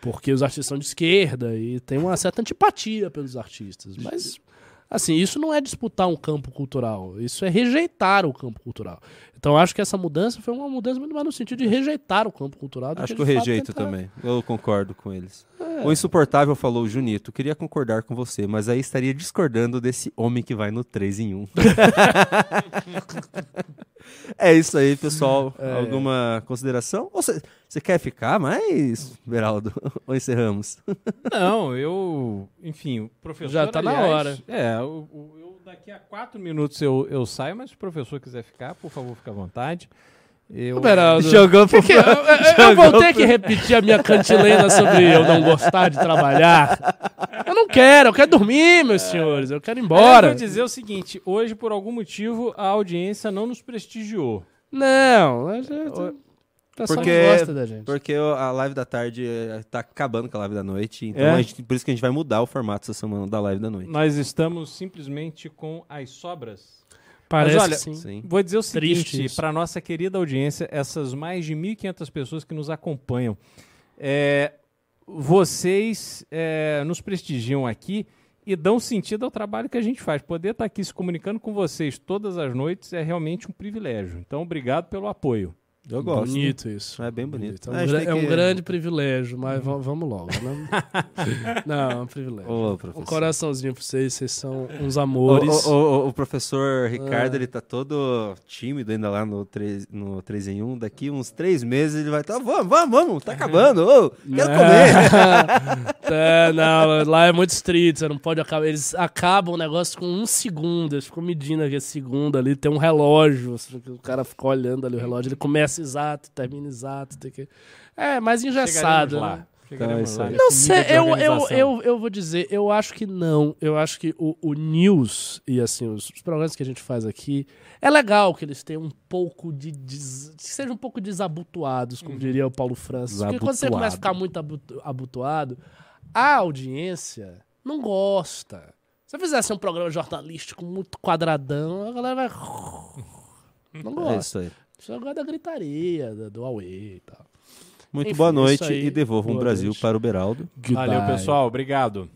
Porque os artistas são de esquerda e tem uma certa antipatia pelos artistas. Mas, assim, isso não é disputar um campo cultural. Isso é rejeitar o campo cultural. Então, eu acho que essa mudança foi uma mudança muito mais no sentido de rejeitar o campo cultural. do Acho que que eu rejeito tentar- também. Eu concordo com eles. O insuportável falou, Junito, queria concordar com você, mas aí estaria discordando desse homem que vai no 3 em 1. é isso aí, pessoal. Alguma consideração? Ou Você você quer ficar mais, Beraldo? Ou encerramos? Não, eu. Enfim, o professor. Já tá na hora. É, o- o- daqui a quatro minutos eu, eu saio, mas se o professor quiser ficar, por favor, fique à vontade. Eu, Beraldo, Jogou pro... que- eu, eu- eu vou ter que repetir a minha cantilena sobre eu não gostar de trabalhar. Eu não quero, eu quero dormir, meus senhores. Eu quero ir embora. vou dizer o seguinte: hoje, por algum motivo, a audiência não nos prestigiou. Não, a gente- o pessoal Porque, não gosta da gente. porque a live da tarde eh, tá acabando com a live da noite, então É? a gente- por isso que a gente vai mudar o formato essa semana da live da noite. Nós estamos simplesmente com as sobras. Parece olha, que sim. Sim. Vou dizer o seguinte, para nossa querida audiência, essas mais de 1.500 pessoas que nos acompanham, é, vocês é, nos prestigiam aqui e dão sentido ao trabalho que a gente faz. Poder estar aqui se comunicando com vocês todas as noites é realmente um privilégio. Então, obrigado pelo apoio. Eu gosto. Bonito isso. É bem bonito. É um, é um que- grande privilégio, mas va- vamos logo. Né? Não, é um privilégio. Ô, Um coraçãozinho pra vocês, vocês são uns O, amores. o- o- o professor Ricardo, Ah. ele tá todo tímido ainda lá no 3, no 3 em 1. Daqui uns três meses ele vai estar, vamos, vamos, vamos, tá acabando, ô, quero comer. é, não, lá é muito street, você não pode acabar. Eles acabam o negócio com um segundo, eles ficam medindo aqui segundo ali, tem um relógio, o cara fica olhando ali o relógio, ele começa exato, termina exato, tem que... É, mais engessado, lá. né? Então é isso lá Não sei, eu, eu, eu, eu vou dizer, eu acho que não. Eu acho que o, o news e assim, os, os programas que a gente faz aqui, é legal que eles tenham um pouco de. des- que sejam um pouco desabotoados, como diria o Paulo Francis. Porque quando você começa a ficar muito abotoado, a audiência não gosta. Se eu fizesse um programa jornalístico muito quadradão, a galera vai. Não É gosta. isso aí. Só gosta da gritaria, da- do Aue e tal. Muito Enfim, boa isso noite e devolvam o Brasil noite. para o Beraldo. Valeu, Goodbye. pessoal. Obrigado.